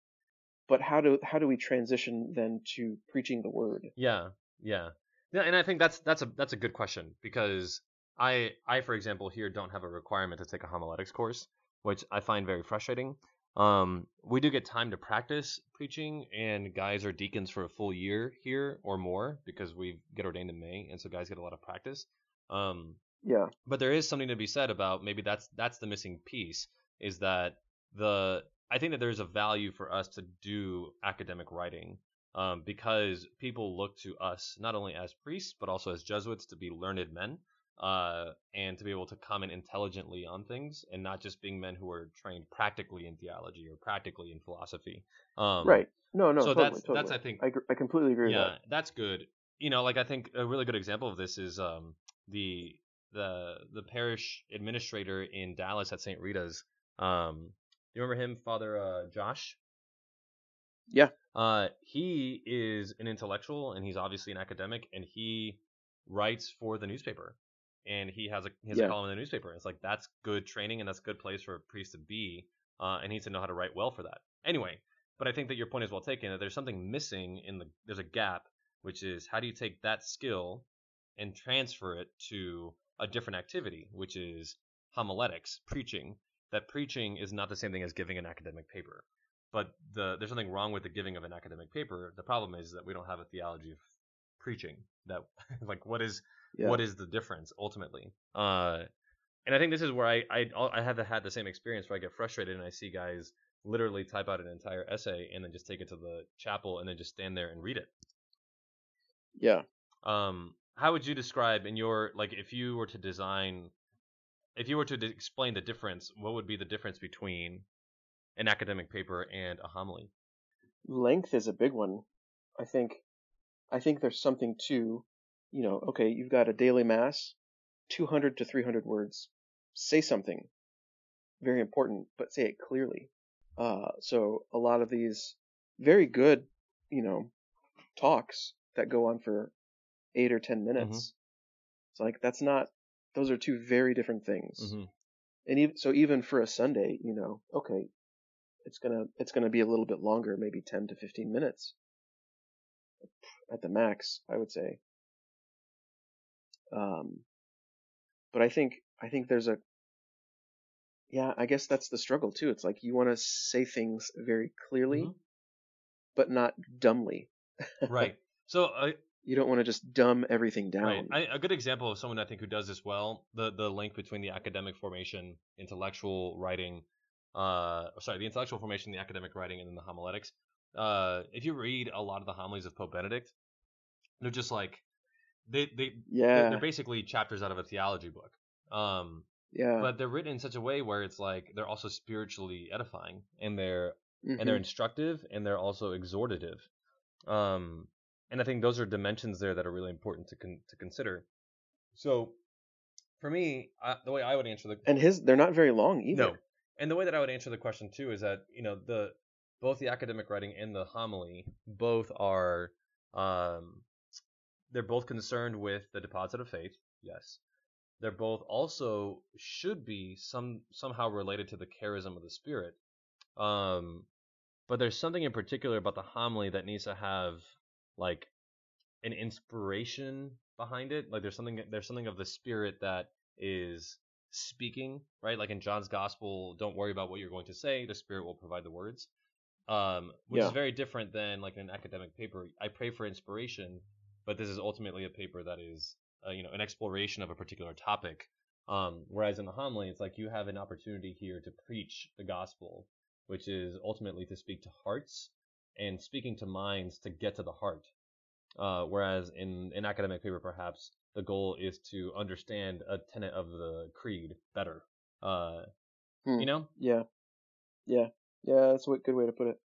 but how do how do we transition then to preaching the word? Yeah, yeah, yeah. And I think that's that's a that's a good question because I I for example here don't have a requirement to take a homiletics course, which I find very frustrating. Um, we do get time to practice preaching, and guys are deacons for a full year here or more because we get ordained in May, and so guys get a lot of practice. Um, Yeah, but there is something to be said about maybe that's that's the missing piece is that the I think that there's a value for us to do academic writing um, because people look to us not only as priests but also as Jesuits to be learned men uh, and to be able to comment intelligently on things and not just being men who are trained practically in theology or practically in philosophy. Um, right. No, no, so totally, that's- totally. that's, I think- I, gr- I completely agree yeah, with that. that's good. You know, like I think a really good example of this is um, the the the parish administrator in Dallas at St. Rita's. Um, you remember him, Father uh, Josh? Yeah. Uh, he is an intellectual and he's obviously an academic, and he writes for the newspaper. And he has a he has Yeah. a column in the newspaper. It's like that's good training and that's a good place for a priest to be. Uh, and he needs to know how to write well for that. Anyway, but I think that your point is well taken. That there's something missing in the there's a gap, which is how do you take that skill and transfer it to a different activity, which is homiletics, preaching. That preaching is not the same thing as giving an academic paper. But the there's something wrong with the giving of an academic paper. The problem is that we don't have a theology of preaching. That like what is Yeah. what is the difference ultimately? Uh, and I think this is where I I I have had the same experience where I get frustrated and I see guys literally type out an entire essay and then just take it to the chapel and then just stand there and read it. Yeah. Um, how would you describe in your like if you were to design, if you were to d- explain the difference, what would be the difference between an academic paper and a homily? Length is a big one. I think I think there's something to, you know, okay, you've got a daily mass, 200 to 300 words. Say something very important, but say it clearly. Uh, so a lot of these very good, you know, talks that go on for eight or ten minutes. Mm-hmm. It's like that's not; those are two very different things. Mm-hmm. And even, so, even for a Sunday, you know, okay, it's gonna it's gonna be a little bit longer, maybe ten to fifteen minutes at the max, I would say. Um, but I think I think there's a yeah, I guess that's the struggle too. It's like you want to say things very clearly, Mhm. but not dumbly. right. So uh, You don't want to just dumb everything down. Right. I, a good example of someone I think who does this well, the the link between the academic formation, intellectual writing, uh, sorry, the intellectual formation, the academic writing, and then the homiletics. Uh, if you read a lot of the homilies of Pope Benedict, they're just like they they yeah, they're, basically chapters out of a theology book. Um, yeah, but they're written in such a way where it's like they're also spiritually edifying and they're mhm, and they're instructive and they're also exhortative. Um, and I think those are dimensions there that are really important to con- to consider. So, for me, I, the way I would answer the and his they're not very long either. no, and the way that I would answer the question too is that you know the both the academic writing and the homily both are um, they're both concerned with the deposit of faith. Yes, they're both also should be some somehow related to the charism of the Spirit. Um, but there's something in particular about the homily that needs to have like an inspiration behind it. Like there's something there's something of the Spirit that is speaking, right? Like in John's Gospel, don't worry about what you're going to say. The Spirit will provide the words. Um, which Yeah. is very different than like an academic paper. I pray for inspiration, but this is ultimately a paper that is, uh, you know, an exploration of a particular topic. Um, whereas in the homily, it's like you have an opportunity here to preach the gospel, which is ultimately to speak to hearts and speaking to minds to get to the heart. Uh, whereas in an academic paper, perhaps the goal is to understand a tenet of the creed better. Uh, Hmm. You know, Yeah, yeah, yeah. That's a good way to put it.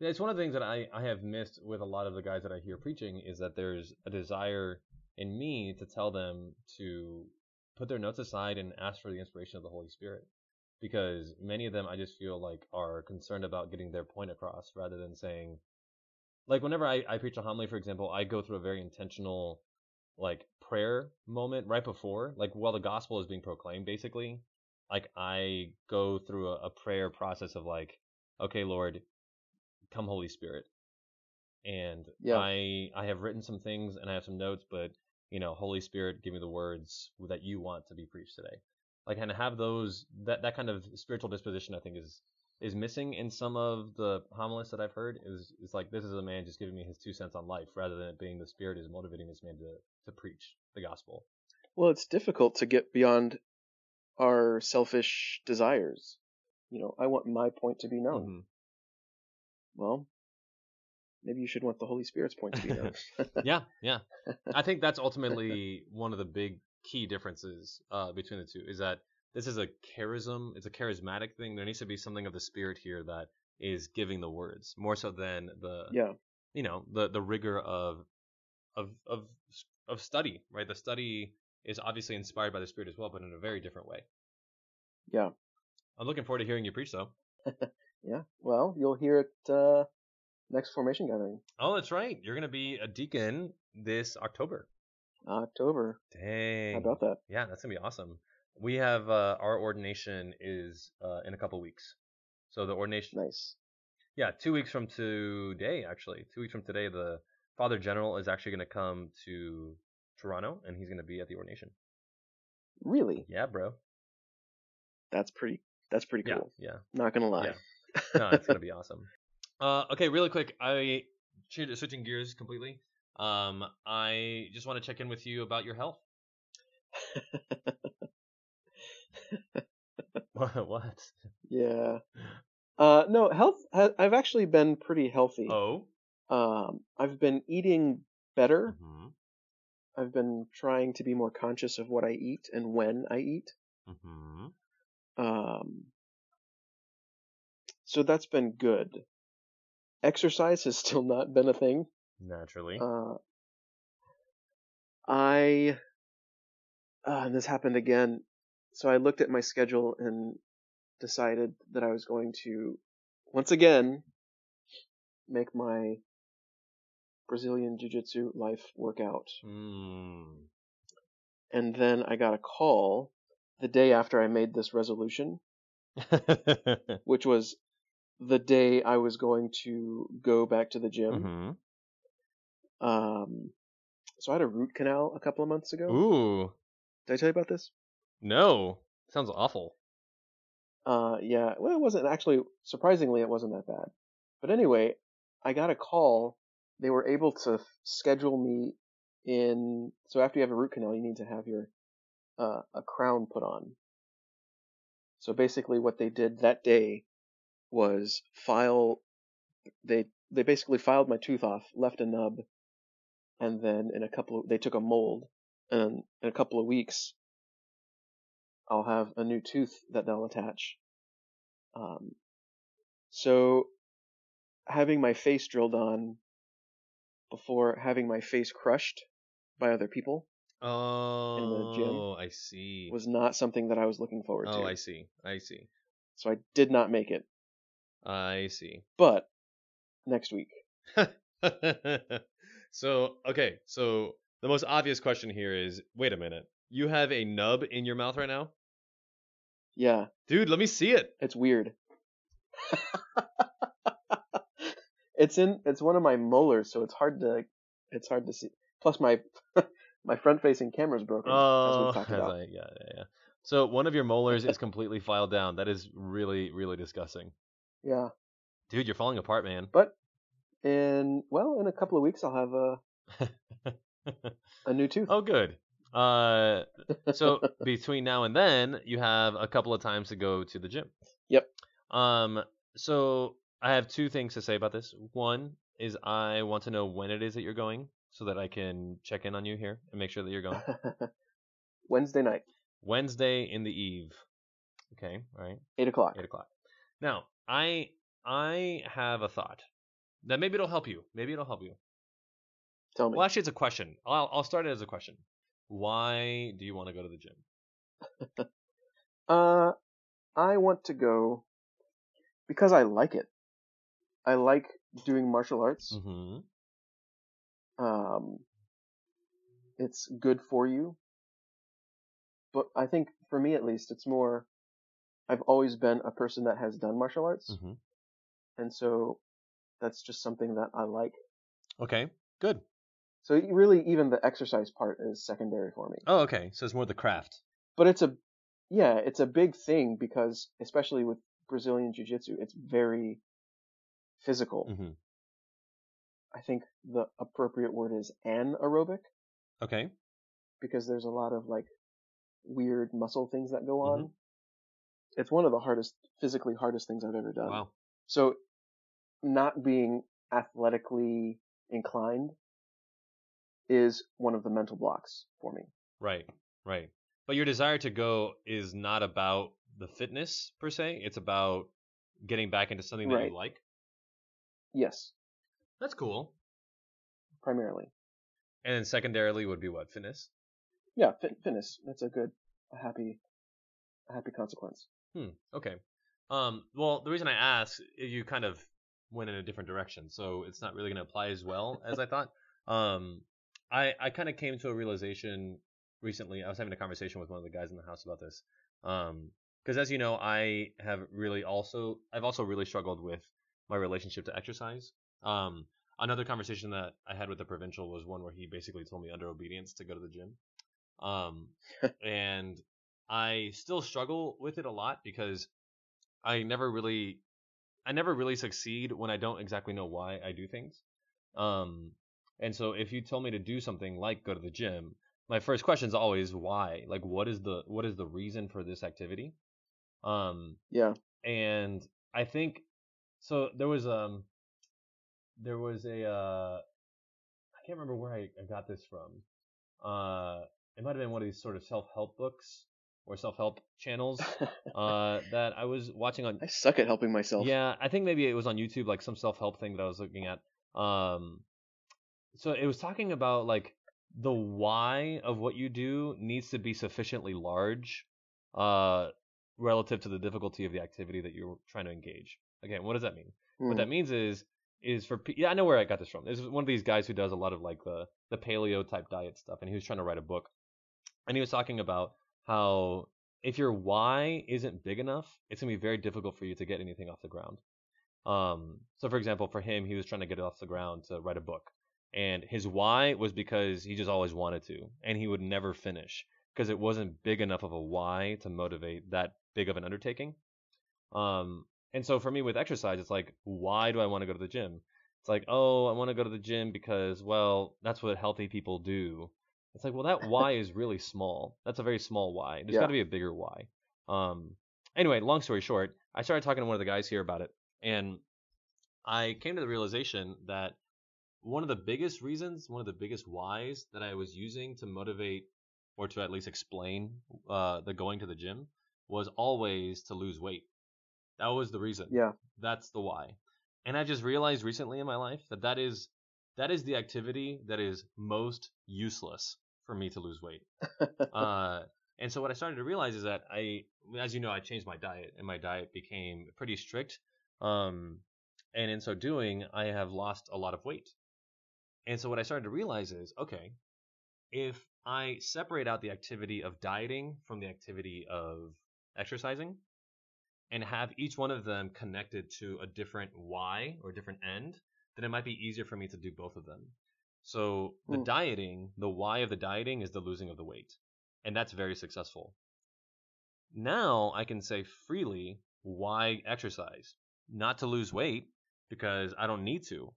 Yeah, it's one of the things that I, I have missed with a lot of the guys that I hear preaching is that there's a desire in me to tell them to put their notes aside and ask for the inspiration of the Holy Spirit. Because many of them I just feel like are concerned about getting their point across rather than saying like whenever I, I preach a homily, for example, I go through a very intentional like prayer moment right before, like while the gospel is being proclaimed basically. Like I go through a, a prayer process of like, okay, Lord, come Holy Spirit. And Yeah. I I have written some things and I have some notes, but you know, Holy Spirit, give me the words that you want to be preached today. Like and have those that that kind of spiritual disposition I think is is missing in some of the homilists that I've heard. Is is like this is a man just giving me his two cents on life rather than it being the Spirit is motivating this man to to preach the gospel. Well, it's difficult to get beyond our selfish desires. You know, I want my point to be known. Mhm. Well, maybe you should want the Holy Spirit's point to be known. yeah, yeah. I think that's ultimately one of the big key differences uh, between the two is that this is a charism, it's a charismatic thing. There needs to be something of the spirit here that is giving the words more so than the yeah, you know the the rigor of of of of study, right? The study is obviously inspired by the spirit as well, but in a very different way. yeah, I'm looking forward to hearing you preach though. yeah. Well, you'll hear it uh, next formation gathering, Oh, that's right. You're going to be a deacon this October. October. Dang. How about that? Yeah, that's gonna be awesome. We have uh, our ordination is uh, in a couple weeks. So the ordination, Nice. yeah, two weeks from today, actually, two weeks from today, the Father General is actually gonna come to Toronto, and he's gonna be at the ordination. Really? Yeah, bro. That's pretty. That's pretty cool. yeah. Not gonna lie. Yeah. No, it's gonna be awesome. Uh, okay, really quick, I switching gears completely. Um, I just want to check in with you about your health. what? what? yeah. Uh, no, health. Ha- I've actually been pretty healthy. Oh. Um, I've been eating better. hmm I've been trying to be more conscious of what I eat and when I eat. hmm Um, so that's been good. Exercise has still not been a thing. Naturally. Uh, I uh, and this happened again. So I looked at my schedule and decided that I was going to once again make my Brazilian Jiu-Jitsu life work out. Mm. And then I got a call the day after I made this resolution, which was the day I was going to go back to the gym. hmm Um, so I had a root canal a couple of months ago. Ooh. Did I tell you about this? No. Sounds awful. Uh, yeah. Well, it wasn't actually. Surprisingly, it wasn't that bad. But anyway, I got a call. They were able to f- schedule me in. So after you have a root canal, you need to have your uh, a crown put on. So basically, what they did that day was file. They they basically filed my tooth off, left a nub, and then in a couple of, they took a mold, and in a couple of weeks, I'll have a new tooth that they'll attach. Um, so having my face drilled on before having my face crushed by other people Oh, gym I see. was not something that I was looking forward to. oh, I see. I see. So I did not make it. I see. But next week. so, okay. So, the most obvious question here is wait a minute. You have a nub in your mouth right now? Yeah, Dude, let me see it. it's weird. it's in it's one of my molars, so it's hard to it's hard to see. Plus my my front facing camera's broken, Oh, as. I- yeah, yeah, yeah. So, one of your molars is completely filed down. That is really, really disgusting. Yeah. Dude, you're falling apart, man. But in well, in a couple of weeks I'll have a a new tooth. Oh, good. Uh, so between now and then, you have a couple of times to go to the gym. Yep. Um, so I have two things to say about this. One is I want to know when it is that you're going, so that I can check in on you here and make sure that you're going. Wednesday night, Wednesday in the eve. Okay, all right, eight o'clock. eight o'clock. Now, I I have a thought that maybe it'll help you. Maybe it'll help you. Tell me. Well, actually, it's a question. I'll I'll start it as a question. Why do you want to go to the gym? Uh, I want to go because I like it. I like doing martial arts. Mm-hmm. Um, it's good for you. But I think for me at least, it's more, I've always been a person that has done martial arts. Mm-hmm. And so that's just something that I like. Okay, good. So really even the exercise part is secondary for me. Oh, okay. So it's more the craft. But it's a, yeah, it's a big thing because especially with Brazilian Jiu Jitsu, it's very physical. Mm-hmm. I think the appropriate word is anaerobic Okay. because there's a lot of like weird muscle things that go on. Mhm. It's one of the hardest, physically hardest things I've ever done. Wow. So not being athletically inclined is one of the mental blocks for me. Right. Right. But your desire to go is not about the fitness per se. It's about getting back into something that Right. you like. Yes, That's cool. primarily. And then secondarily would be what fitness. Yeah, fit, fitness. That's a good, a happy, a happy consequence. Hmm. Okay. Um. Well, the reason I ask, you kind of went in a different direction, so it's not really going to apply as well as I thought. Um. I I kind of came to a realization recently. I was having a conversation with one of the guys in the house about this. Um. Because as you know, I have really also I've also really struggled with my relationship to exercise. Um. Another conversation that I had with the provincial was one where he basically told me under obedience to go to the gym. Um. and I still struggle with it a lot because I never really I never really succeed when I don't exactly know why I do things. Um and so if you told me to do something like go to the gym, my first question is always why? Like what is the what is the reason for this activity? Um Yeah. and I think so there was um there was a uh I can't remember where I, I got this from. Uh it might have been one of these sort of self-help books or self-help channels uh that I was watching on I suck at helping myself. yeah, I think maybe it was on YouTube, like some self help thing that I was looking at. Um, so it was talking about like the why of what you do needs to be sufficiently large, uh, relative to the difficulty of the activity that you're trying to engage. Again, what does that mean? What Hmm. that means is is for pe- yeah, I know where I got this from. This is one of these guys who does a lot of like the the paleo type diet stuff, and he was trying to write a book, and he was talking about how if your why isn't big enough, it's gonna be very difficult for you to get anything off the ground. Um, so for example, for him, he was trying to get it off the ground to write a book, and his why was because he just always wanted to, and he would never finish because it wasn't big enough of a why to motivate that big of an undertaking. Um, and so for me with exercise, it's like, why do I want to go to the gym? It's like, oh, I want to go to the gym because, well, that's what healthy people do. It's like, well, that why is really small. That's a very small why. There's Yeah. got to be a bigger why. Um, anyway, long story short, I started talking to one of the guys here about it, and I came to the realization that one of the biggest reasons, one of the biggest whys that I was using to motivate or to at least explain uh, the going to the gym was always to lose weight. That was the reason. Yeah. That's the why. And I just realized recently in my life that that is that is the activity that is most useless for me to lose weight. uh, and so what I started to realize is that I, as you know, I changed my diet, and my diet became pretty strict. Um, and in so doing, I have lost a lot of weight. And so what I started to realize is, okay, if I separate out the activity of dieting from the activity of exercising, and have each one of them connected to a different why or different end, then it might be easier for me to do both of them. So the Hmm. dieting, the why of the dieting is the losing of the weight. And that's very successful. Now I can say freely why exercise? Not to lose weight because I don't need to.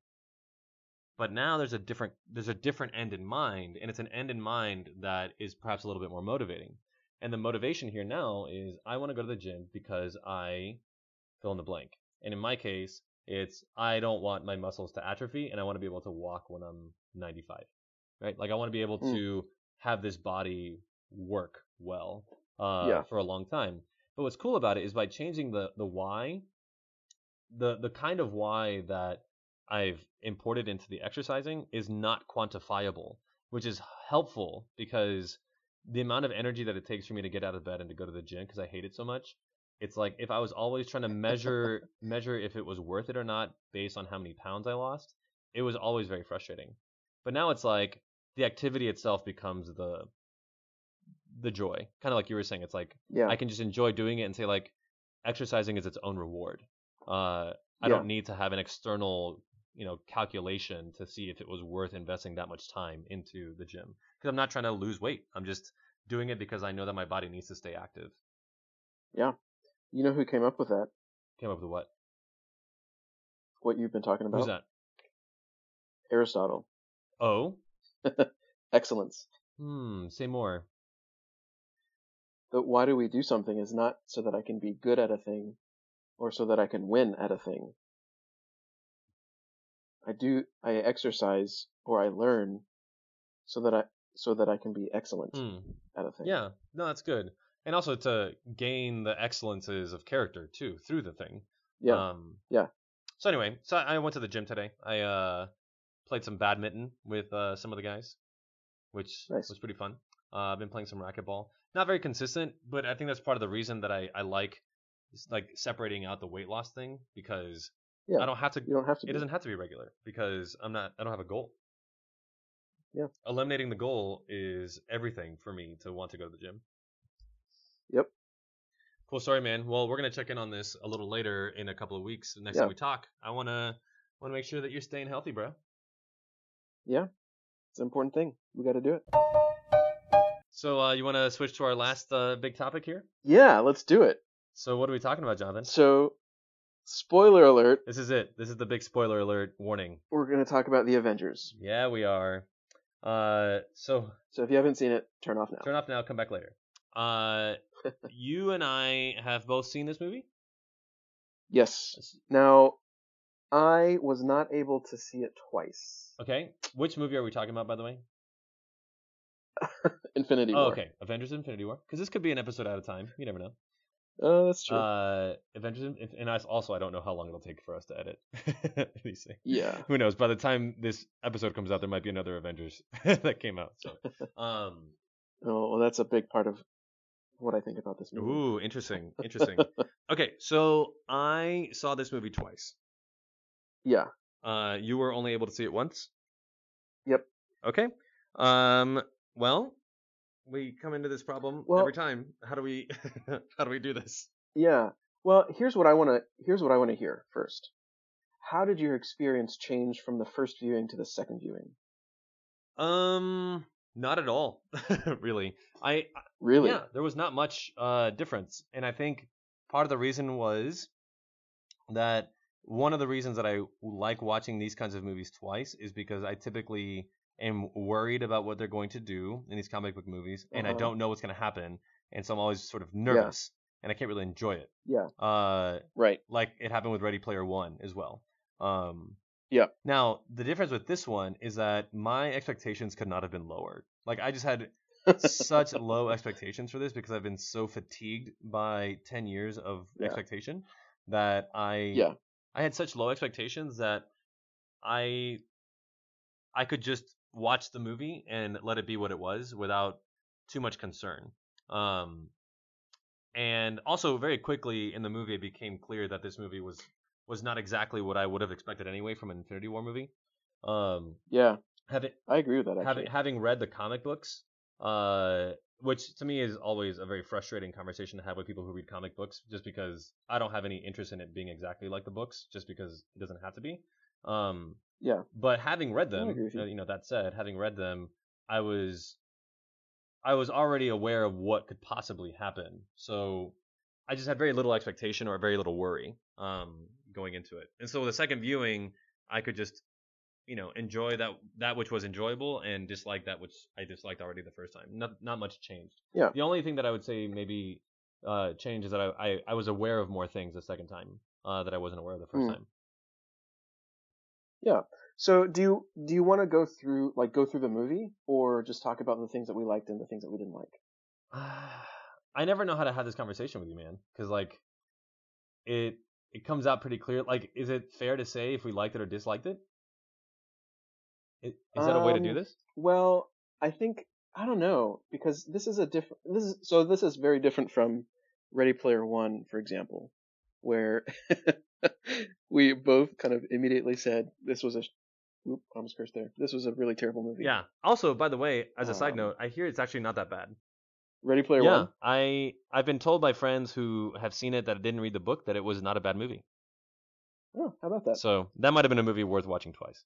But now there's a different there's a different end in mind and it's an end in mind that is perhaps a little bit more motivating. And the motivation here now is I want to go to the gym because I fill in the blank. And in my case, it's I don't want my muscles to atrophy and I want to be able to walk when I'm 95. Right? Like I want to be able Mm. to have this body work well uh, Yeah. for a long time. But what's cool about it is by changing the the why, the the kind of why that I've imported into the exercising is not quantifiable, which is helpful because the amount of energy that it takes for me to get out of bed and to go to the gym because I hate it so much. It's like if I was always trying to measure measure if it was worth it or not based on how many pounds I lost, it was always very frustrating. But now it's like the activity itself becomes the the joy. Kind of like you were saying, it's like yeah. I can just enjoy doing it and say like exercising is its own reward. Uh, I Yeah. don't need to have an external, you know, calculation to see if it was worth investing that much time into the gym because I'm not trying to lose weight. I'm just doing it because I know that my body needs to stay active. You know who came up with that? Came up with what? What you've been talking about? Who's that? Aristotle. Oh, Excellence. hmm. Say more. That why do we do something is not so that I can be good at a thing or so that I can win at a thing. I do I exercise or I learn so that I so that I can be excellent Hmm. at a thing. Yeah. No, that's good. And also to gain the excellences of character too through the thing. Yeah. Um, Yeah. So anyway, so I went to the gym today. I uh, played some badminton with uh, some of the guys, which Nice. was pretty fun. Uh, I've been playing some racquetball. Not very consistent, but I think that's part of the reason that I, I like like separating out the weight loss thing because Yeah. I don't have to. you don't have to It doesn't have to be regular because I'm not. I don't have a goal. Yeah. Eliminating the goal is everything for me to want to go to the gym. Yep. Cool story, man. Well, we're gonna check in on this a little later in a couple of weeks. Next Yeah. time we talk, I wanna wanna make sure that you're staying healthy, bro. Yeah. It's an important thing. We got to do it. So uh, you wanna switch to our last uh, big topic here? Yeah, let's do it. So what are we talking about, Jonathan? So, spoiler alert, This is it. This is the big spoiler alert warning. we're going to talk about the Avengers. Yeah, we are. Uh, so So if you haven't seen it, turn off now. turn off now. Come back later. Uh, you and I have both seen this movie. Yes. Now, I was not able to see it twice. Okay. Which movie are we talking about, by the way? Infinity War. Oh, okay. Avengers: Infinity War. Because this could be an episode at a time. You never know. Oh, that's true. Uh, Avengers, and I also I don't know how long it'll take for us to edit these things. yeah. Who knows? By the time this episode comes out, there might be another Avengers that came out. So, um, Oh, well, that's a big part of what I think about this movie. ooh, interesting, interesting. okay, so I saw this movie twice. Yeah. Uh, you were only able to see it once. Yep. Okay. Um. Well, we come into this problem Well- every time. How do we? how do we do this? Yeah. Well, here's what I want to here's what I want to hear first. How did your experience change from the first viewing to the second viewing? Um, not at all, really. I Really? yeah, there was not much uh difference, and I think part of the reason was that one of the reasons that I like watching these kinds of movies twice is because I typically am worried about what they're going to do in these comic book movies, and I Uh-huh. don't know what's going to happen, and so I'm always sort of nervous, and I can't really enjoy it. Yeah. Uh, Right. like it happened with Ready Player One as well. Um, Yeah. Now the difference with this one is that my expectations could not have been lower. Like I just had such low expectations for this because I've been so fatigued by ten years of Yeah. expectation that I Yeah. I had such low expectations that I I could just watch the movie and let it be what it was without too much concern. Um, and also very quickly in the movie it became clear that this movie was was not exactly what I would have expected anyway from an Infinity War movie. Um, Yeah. having I agree with that actually. having having read the comic books, uh, which to me is always a very frustrating conversation to have with people who read comic books, just because I don't have any interest in it being exactly like the books, just because it doesn't have to be. Um, Yeah. But having read them, you. uh, you know, that said, having read them, I was, I was already aware of what could possibly happen. So I just had very little expectation or very little worry um, going into it. And so the second viewing, I could just, you know, enjoy that that which was enjoyable and dislike that which I disliked already the first time. Not not much changed. Yeah. The only thing that I would say maybe uh, changed is that I, I I was aware of more things the second time uh, that I wasn't aware of the first Hmm. time. Yeah. So do you do you want to go through like go through the movie or just talk about the things that we liked and the things that we didn't like? I never know how to have this conversation with you, man, because like it it comes out pretty clear. Like, is it fair to say if we liked it or disliked it? Is that a way to do Um, this? Well, I think I don't know because this is a different. This is so. This is very different from Ready Player One, for example, where we both kind of immediately said this was a. Oop, I almost cursed there. This was a really terrible movie. Yeah. Also, by the way, as a side Um, note, I hear it's actually not that bad. Ready Player yeah, One. I I've been told by friends who have seen it that didn't read the book that it was not a bad movie. Oh, how about that? So that might have been a movie worth watching twice.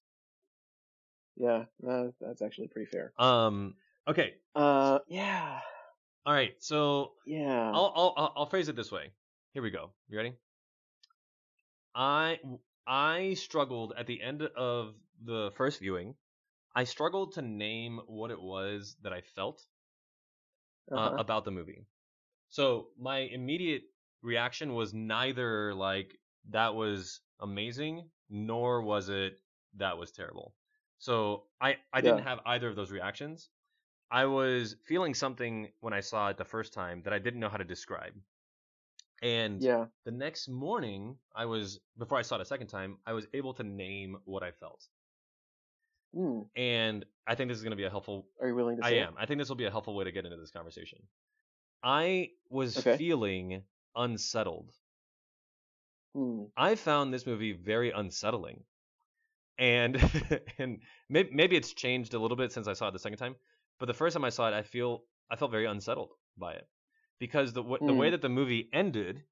yeah, uh, that's actually pretty fair. Um. Okay. Uh, yeah, All right. So yeah. I'll, I'll I'll I'll phrase it this way. Here we go. You ready? I I struggled at the end of the first viewing. I struggled to name what it was that I felt uh, Uh-huh. about the movie. So my immediate reaction was neither like that was amazing, nor was it that was terrible. So I I didn't have either of those reactions. I was feeling something when I saw it the first time that I didn't know how to describe. And yeah. the next morning, I was before I saw it a second time, I was able to name what I felt. Hmm. And I think this is going to be a helpful Are you willing to I am. I think this will be a helpful way to get into this conversation. I was Okay. feeling unsettled. Hmm. I found this movie very unsettling, and and maybe, maybe it's changed a little bit since I saw it the second time. But the first time I saw it, I feel I felt very unsettled by it because the w- the way Hmm. that the movie ended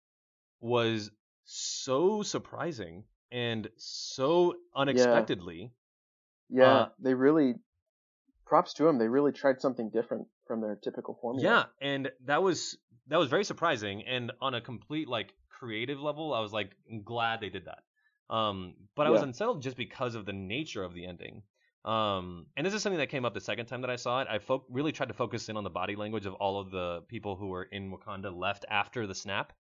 was so surprising and so unexpectedly. Yeah, Uh, they really. Props to them. They really tried something different from their typical formula. Yeah, and that was that was very surprising. And on a complete like creative level, I was like glad they did that. Um, but I was unsettled just because of the nature of the ending. Um, and this is something that came up the second time that I saw it. I fo- really tried to focus in on the body language of all of the people who were in Wakanda left after the snap.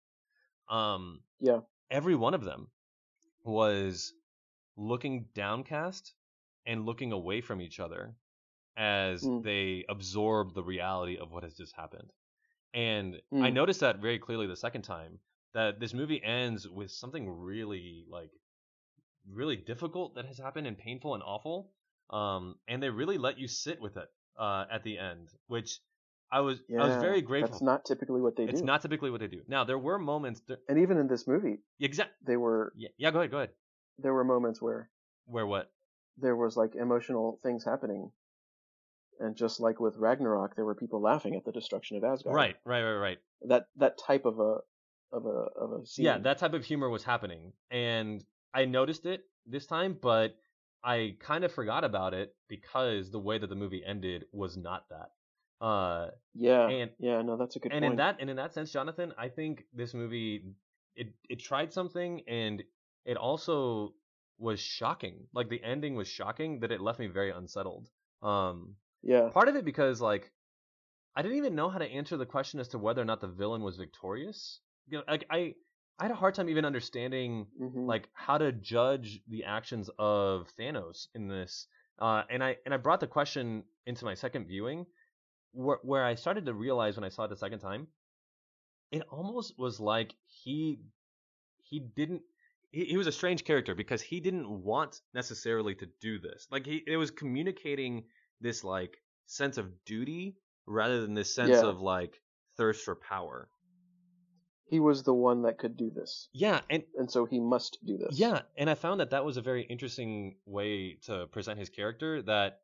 Um, Yeah. every one of them was looking downcast and looking away from each other as Mm. they absorb the reality of what has just happened. And I Mm. noticed that very clearly the second time that this movie ends with something really like really difficult that has happened and painful and awful. Um, and they really let you sit with it uh, at the end, which I was Yeah, I was very grateful. That's not typically what they do. it's not typically what they do. Now there were moments. Th- and even in this movie, exactly, they were Yeah, yeah. Go ahead. Go ahead. there were moments where Where what? There was like emotional things happening. And just like with Ragnarok, there were people laughing at the destruction of Asgard. Right. Right. Right. Right. That that type of a of a of a scene. Yeah, that type of humor was happening, and I noticed it this time, but I kind of forgot about it because the way that the movie ended was not that. Uh, yeah, and yeah. No, that's a good and point. in that and in that sense, Jonathan, I think this movie it it tried something, and it also was shocking. Like the ending was shocking that it left me very unsettled. Um, yeah, part of it because like I didn't even know how to answer the question as to whether or not the villain was victorious. You know, like I I had a hard time even understanding hmm like how to judge the actions of Thanos in this. Uh, and I and I brought the question into my second viewing, where where I started to realize when I saw it the second time, it almost was like he he didn't. He, he was a strange character because he didn't want necessarily to do this. Like he, it was communicating this like sense of duty rather than this sense Yeah. of like thirst for power. he was the one that could do this, Yeah, and and so he must do this. Yeah, and I found that that was a very interesting way to present his character. That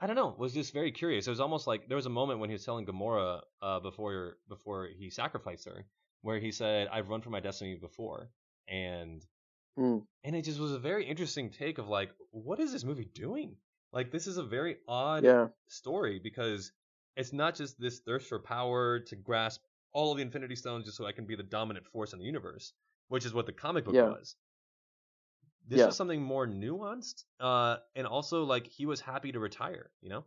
I don't know was just very curious. It was almost like there was a moment when he was telling Gamora uh, before before he sacrificed her, where he said, "I've run for my destiny before," and Hmm. and it just was a very interesting take of like, what is this movie doing? Like, this is a very odd yeah, story because it's not just this thirst for power to grasp all of the Infinity Stones just so I can be the dominant force in the universe, which is what the comic book Yeah. was. This Yeah. was something more nuanced, uh, and also like he was happy to retire. You know?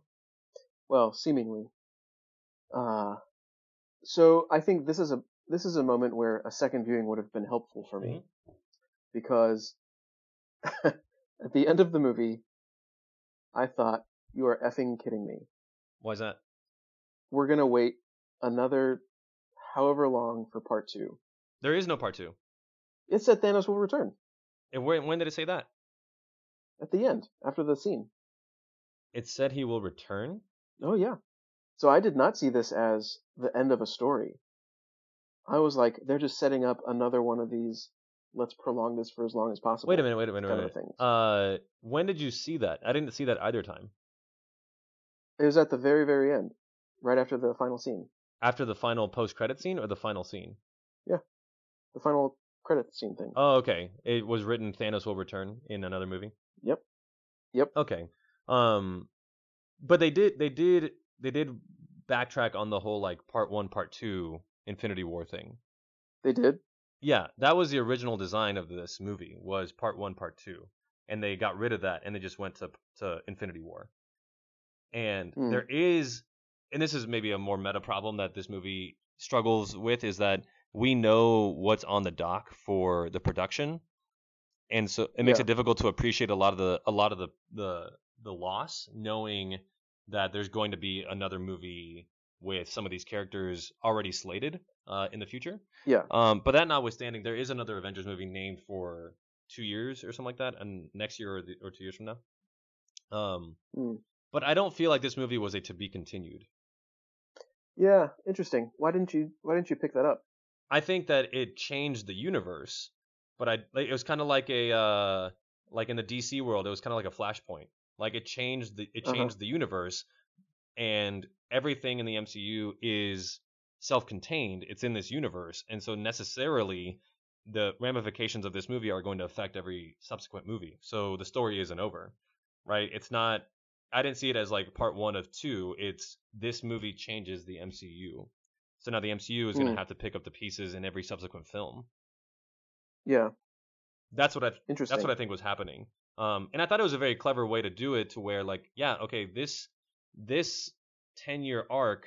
well, seemingly. Uh so I think this is a this is a moment where a second viewing would have been helpful for me Mm-hmm. Because at the end of the movie, I thought, "You are effing kidding me. Why is that? We're gonna wait another however long for part two. There is no part two. It said Thanos will return And where, when did it say that? at the end after the scene. It said he will return. Oh yeah. So I did not see this as the end of a story. I was like, they're just setting up another one of these. Let's prolong this for as long as possible. Wait a minute. Wait a minute. Wait a minute. Uh, when did you see that? I didn't see that either time. It was at the very, very end, right after the final scene, After the final post-credit scene or the final scene? Yeah, the final credit scene thing. Oh, okay. It was written Thanos will return in another movie. Yep. Yep. Okay. Um, but they did they did they did backtrack on the whole like part one, part two Infinity War thing. They did. Yeah, that was the original design of this movie was part one, part two, and they got rid of that and they just went to to Infinity War. And Hmm. there is, and this is maybe a more meta problem that this movie struggles with is that we know what's on the dock for the production, and so it makes Yeah. it difficult to appreciate a lot of the a lot of the the the loss, knowing that there's going to be another movie with some of these characters already slated uh, in the future. Yeah. Um, but that notwithstanding, there is another Avengers movie named for two years or something like that, and next year or, the, or two years from now. Um, Hmm. but I don't feel like this movie was a to be continued. Yeah. Interesting. Why didn't you? Why didn't you pick that up? I think that it changed the universe, but I it was kind of like a uh, like in the DC world, it was kind of like a flashpoint. Like it changed the it Uh-huh. changed the universe, and everything in the MCU is self-contained. It's in this universe, and so necessarily the ramifications of this movie are going to affect every subsequent movie. So the story isn't over, right? It's not. I didn't see it as like part one of two. It's this movie changes the MCU. So now the MCU is going to have to pick up the pieces in every subsequent film. Yeah. That's what I Interesting. that's what I think was happening. Um, and I thought it was a very clever way to do it to where like, yeah, okay, this this 10 year arc,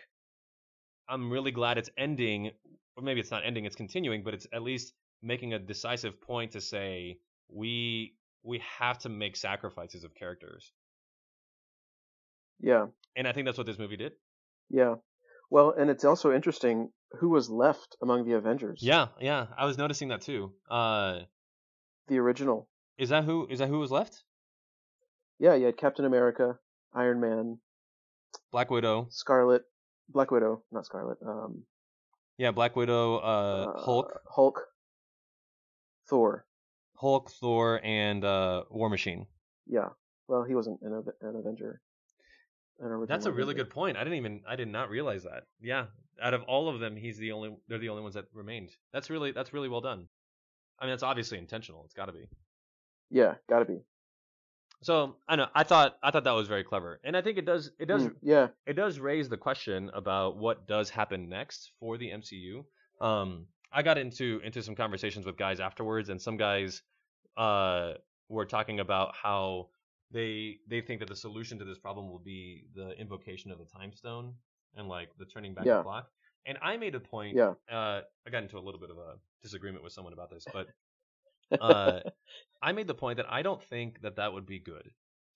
I'm really glad it's ending, or maybe it's not ending, it's continuing, but it's at least making a decisive point to say we we have to make sacrifices of characters. Yeah. And I think that's what this movie did. Yeah. Well, and it's also interesting who was left among the Avengers. Yeah, yeah, I was noticing that too. Uh, The original. is that who is that who was left? Yeah, you had Captain America, Iron Man, Black Widow. Scarlet, Black Widow, not Scarlet. Um, Yeah, Black Widow, uh, Hulk, Hulk, Thor. Hulk, Thor, and uh, War Machine. Yeah. Well, he wasn't an, an Avenger. An That's a really Avenger. good point. I didn't even I did not realize that. Yeah, out of all of them, he's the only they're the only ones that remained. That's really that's really well done. I mean, that's obviously intentional. It's got to be. Yeah, gotta be. So I know I thought I thought that was very clever, and I think it does it does Mm, yeah. it does raise the question about what does happen next for the MCU. Um, I got into into some conversations with guys afterwards, and some guys uh, were talking about how they they think that the solution to this problem will be the invocation of the time stone and like the turning back Yeah. the clock. And I made a point. Yeah. Uh, I got into a little bit of a disagreement with someone about this, but uh, I made the point that I don't think that that would be good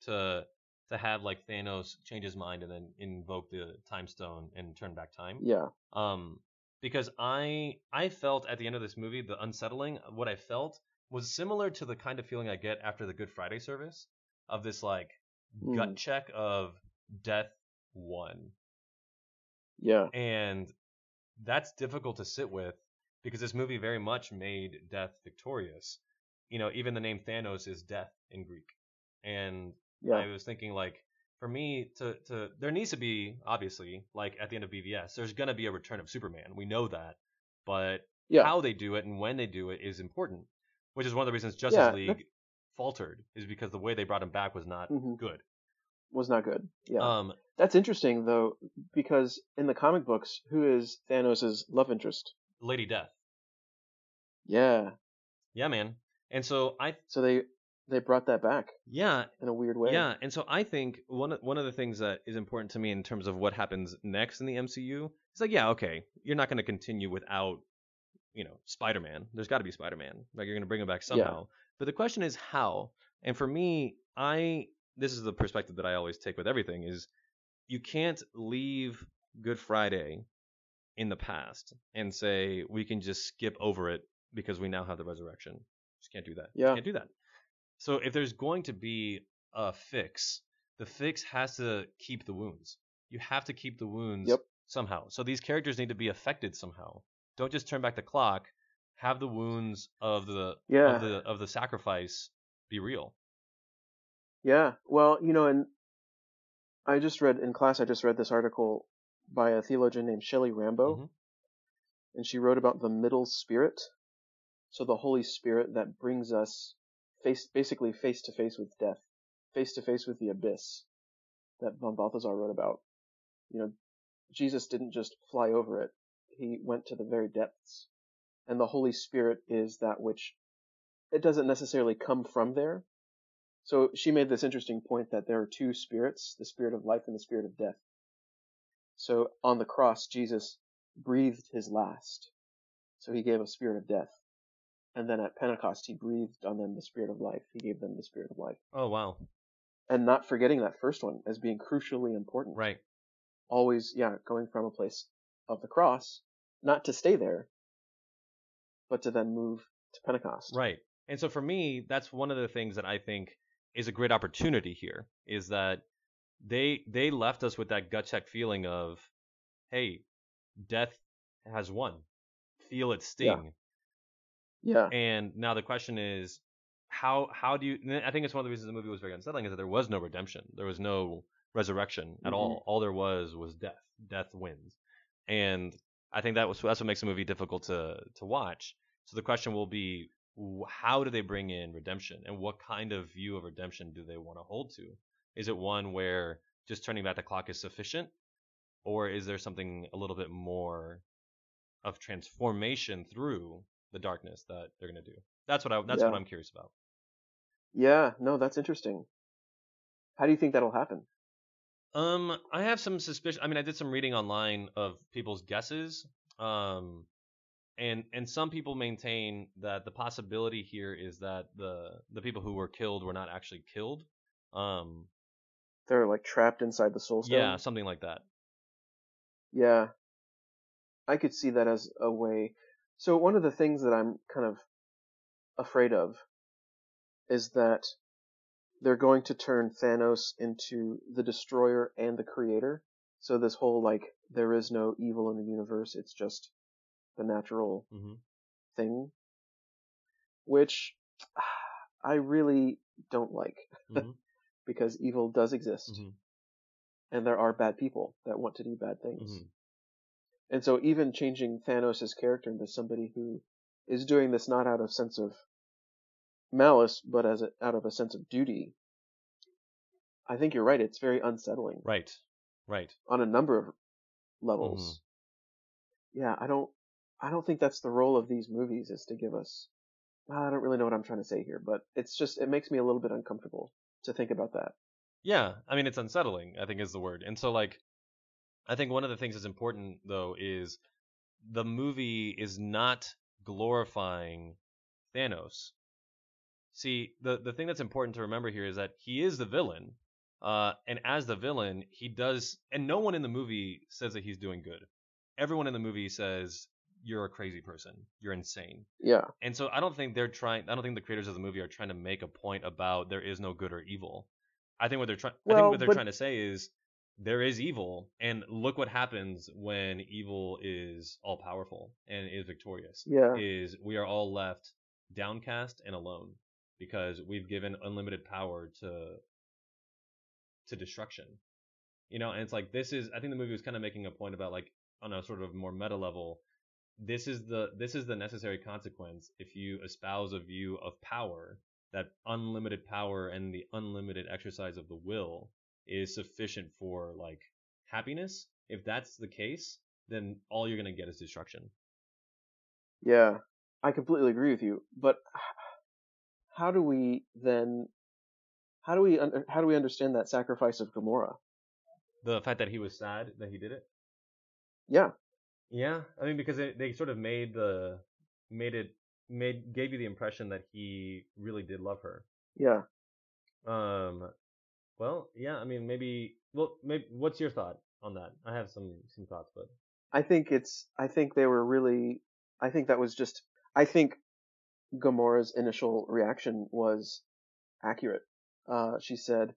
to to have like Thanos change his mind and then invoke the time stone and turn back time. Yeah. Um, because I I felt at the end of this movie the unsettling. What I felt was similar to the kind of feeling I get after the Good Friday service of this like gut Mm. check of death one. Yeah. and that's difficult to sit with because this movie very much made death victorious. You know, even the name Thanos is death in Greek, and Yeah. I was thinking like for me to to there needs to be obviously like at the end of BVS there's gonna be a return of Superman we know that but Yeah. how they do it and when they do it is important which is one of the reasons Justice Yeah, League faltered is because the way they brought him back was not Mhm. good Was not good. Yeah. um That's interesting though, because in the comic books, who is Thanos' love interest? Lady Death Yeah. yeah man and so I So they they brought that back yeah in a weird way. Yeah, and so I think one of, one of the things that is important to me in terms of what happens next in the MCU is like, yeah, okay, you're not going to continue without, you know, Spider-Man. There's got to be Spider-Man. Like you're going to bring him back somehow. But the question is how. And for me, I this is the perspective that I always take with everything is you can't leave Good Friday in the past and say we can just skip over it because we now have the resurrection. Just can't do that. Just Yeah. can't do that. So if there's going to be a fix, the fix has to keep the wounds. You have to keep the wounds Yep. somehow. So these characters need to be affected somehow. Don't just turn back the clock. Have the wounds of the Yeah. of the of the sacrifice be real. Yeah. Well, you know, and I just read in class. I just read this article by a theologian named Shelley Rambo, Mhm. and she wrote about the middle spirit. So the Holy Spirit that brings us face, basically face to face with death, face to face with the abyss that von Balthasar wrote about. You know, Jesus didn't just fly over it; he went to the very depths, and the Holy Spirit is that which it doesn't necessarily come from there. So she made this interesting point that there are two spirits, the spirit of life and the spirit of death. So on the cross, Jesus breathed his last. So he gave a spirit of death. And then at Pentecost, he breathed on them the spirit of life. He gave them the spirit of life. Oh wow. And not forgetting that first one as being crucially important. Right. Always, yeah, going from a place of the cross, not to stay there, but to then move to Pentecost. Right. And so for me, that's one of the things that I think is a great opportunity here is that they they left us with that gut check feeling of, hey, death has won. Feel its sting. Yeah. And now the question is, how how do you? I think it's one of the reasons the movie was very unsettling is that there was no redemption, there was no resurrection at Mhm. all. All there was was death. Death wins, and I think that was that's what makes the movie difficult to to watch. So the question will be, how do they bring in redemption, and what kind of view of redemption do they want to hold to? Is it one where just turning back the clock is sufficient, or is there something a little bit more of transformation through the darkness that they're going to do? That's what I that's Yeah. what I'm curious about. Yeah. No, that's interesting. How do you think that'll happen? Um, I have some suspicion. I mean, I did some reading online of people's guesses. Um, and and some people maintain that the possibility here is that the the people who were killed were not actually killed. Um, They're like trapped inside the soul stone. yeah, something like that. Yeah. I could see that as a way. So one of the things that I'm kind of afraid of is that they're going to turn Thanos into the destroyer and the creator. So this whole like there is no evil in the universe, it's just the natural hmm thing, which I really don't like hmm because evil does exist hmm and there are bad people that want to do bad things. hmm And so even changing Thanos' character into somebody who is doing this not out of sense of malice, but as a, out of a sense of duty, I think you're right. It's very unsettling Right. Right. on a number of levels. Yeah, I don't, I don't think that's the role of these movies is to give us. I don't really know what I'm trying to say here, but it's just it makes me a little bit uncomfortable to think about that. Yeah, I mean it's unsettling, I think is the word. And so like I think one of the things that's important though is the movie is not glorifying Thanos. See, the the thing that's important to remember here is that he is the villain. Uh and as the villain, he does and no one in the movie says that he's doing good. Everyone in the movie says you're a crazy person. You're insane. Yeah, And so I don't think they're trying. I don't think the creators of the movie are trying to make a point about there is no good or evil. I think what they're trying. I think what they're but- trying to say is there is evil, and look what happens when evil is all powerful and is victorious. yeah, Is we are all left downcast and alone because we've given unlimited power to to destruction. You know, and it's like this is. I think the movie was kind of making a point about like on a sort of more meta level this is the this is the necessary consequence if you espouse a view of power that unlimited power and the unlimited exercise of the will is sufficient for like happiness if that's the case then all you're going to get is destruction yeah. I completely agree with you. But how do we then? How do we un- how do we understand that sacrifice of Gamora? the fact that he was sad that he did it Yeah, yeah i mean because it, they sort of made the made it made gave you the impression that he really did love her yeah. Um, well, yeah, I mean, maybe. Well, maybe. What's your thought on that? I have some some thoughts, but I think it's. I think they were really. I think that was just. I think Gamora's initial reaction was accurate. Uh, she said,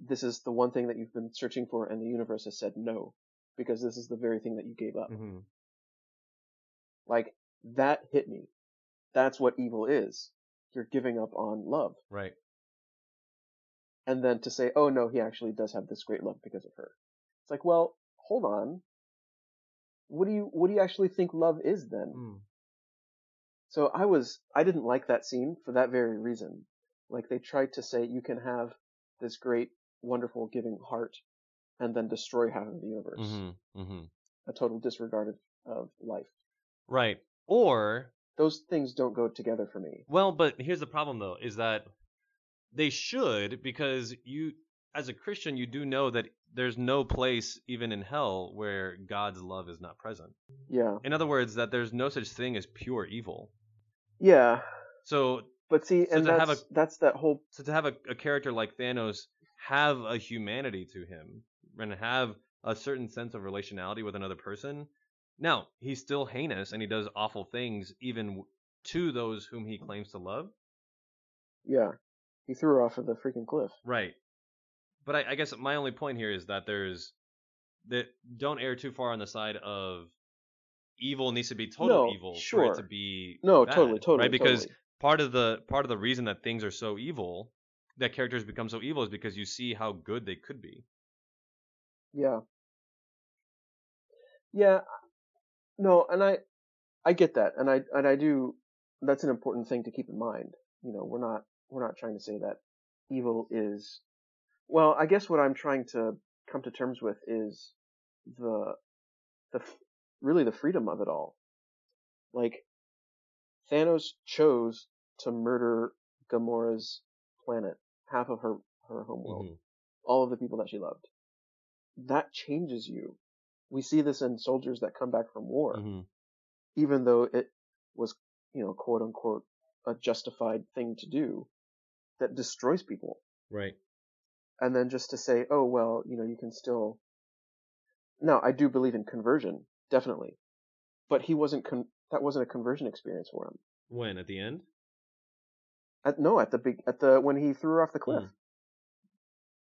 "This is the one thing that you've been searching for, and the universe has said no, because this is the very thing that you gave up." mm-hmm. Like that hit me. That's what evil is. You're giving up on love, right, and then to say, "Oh no, he actually does have this great love because of her." It's like, well, hold on. What do you what do you actually think love is then? mm. So I was I didn't like that scene for that very reason. Like they tried to say you can have this great, wonderful, giving heart, and then destroy half of the universe. mm-hmm, mm-hmm. A total disregard of, of life. right. Or Those things don't go together for me. well, but here's the problem though: is that they should because you, as a Christian, you do know that there's no place even in hell where God's love is not present. Yeah, In other words, that there's no such thing as pure evil. yeah. So But see, So and that's a- that's that whole so to have a, a character like Thanos have a humanity to him and have a certain sense of relationality with another person. Now he's still heinous and he does awful things even to those whom he claims to love. yeah. He threw her off of the freaking cliff. Right. But I, I guess my only point here is that there's that don't err too far on the side of evil needs to be total No, evil for sure. it to be No, bad, totally, totally, right because totally. part of the part of the reason that things are so evil that characters become so evil is because you see how good they could be Yeah. Yeah. No, and I I get that. And I and I do that's an important thing to keep in mind. You know, we're not we're not trying to say that evil is well, I guess what I'm trying to come to terms with is the the really the freedom of it all. Like Thanos chose to murder Gamora's planet, half of her her homeworld Mhm. all of the people that she loved. That changes you. We see this in soldiers that come back from war, Mhm. even though it was, you know, quote unquote, a justified thing to do that destroys people. right And then just to say, oh, well, you know, you can still. Now, I do believe in conversion, definitely. but he wasn't. Con- that wasn't a conversion experience for him. When at the end? At no, at the big, at the when he threw her off the cliff, Mm.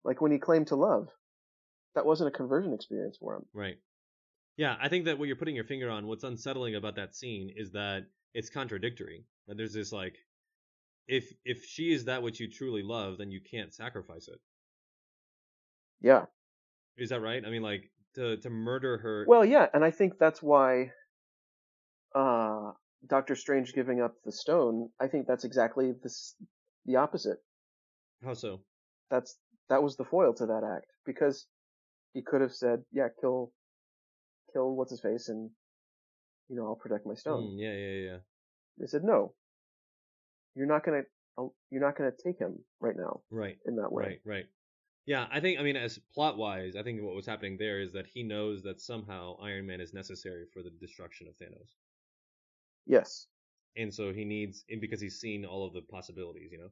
like when he claimed to love, that wasn't a conversion experience for him. Right. Yeah, I think that what you're putting your finger on, what's unsettling about that scene is that it's contradictory. That there's this like, if if she is that which you truly love, then you can't sacrifice it. Yeah. Is that right? I mean, like to to murder her. Well, yeah, and I think that's why uh, Doctor Strange giving up the stone. I think that's exactly this the opposite. How so? That's that was the foil to that act because he could have said, "Yeah, kill, kill what's his face, and you know I'll protect my stone." Mm, yeah, yeah, yeah. They said, "No, you're not gonna, you're not gonna take him right now Right. in that way." Right, right. Yeah, I think I mean as plot wise, I think what was happening there is that he knows that somehow Iron Man is necessary for the destruction of Thanos. Yes. And so he needs and because he's seen all of the possibilities, you know.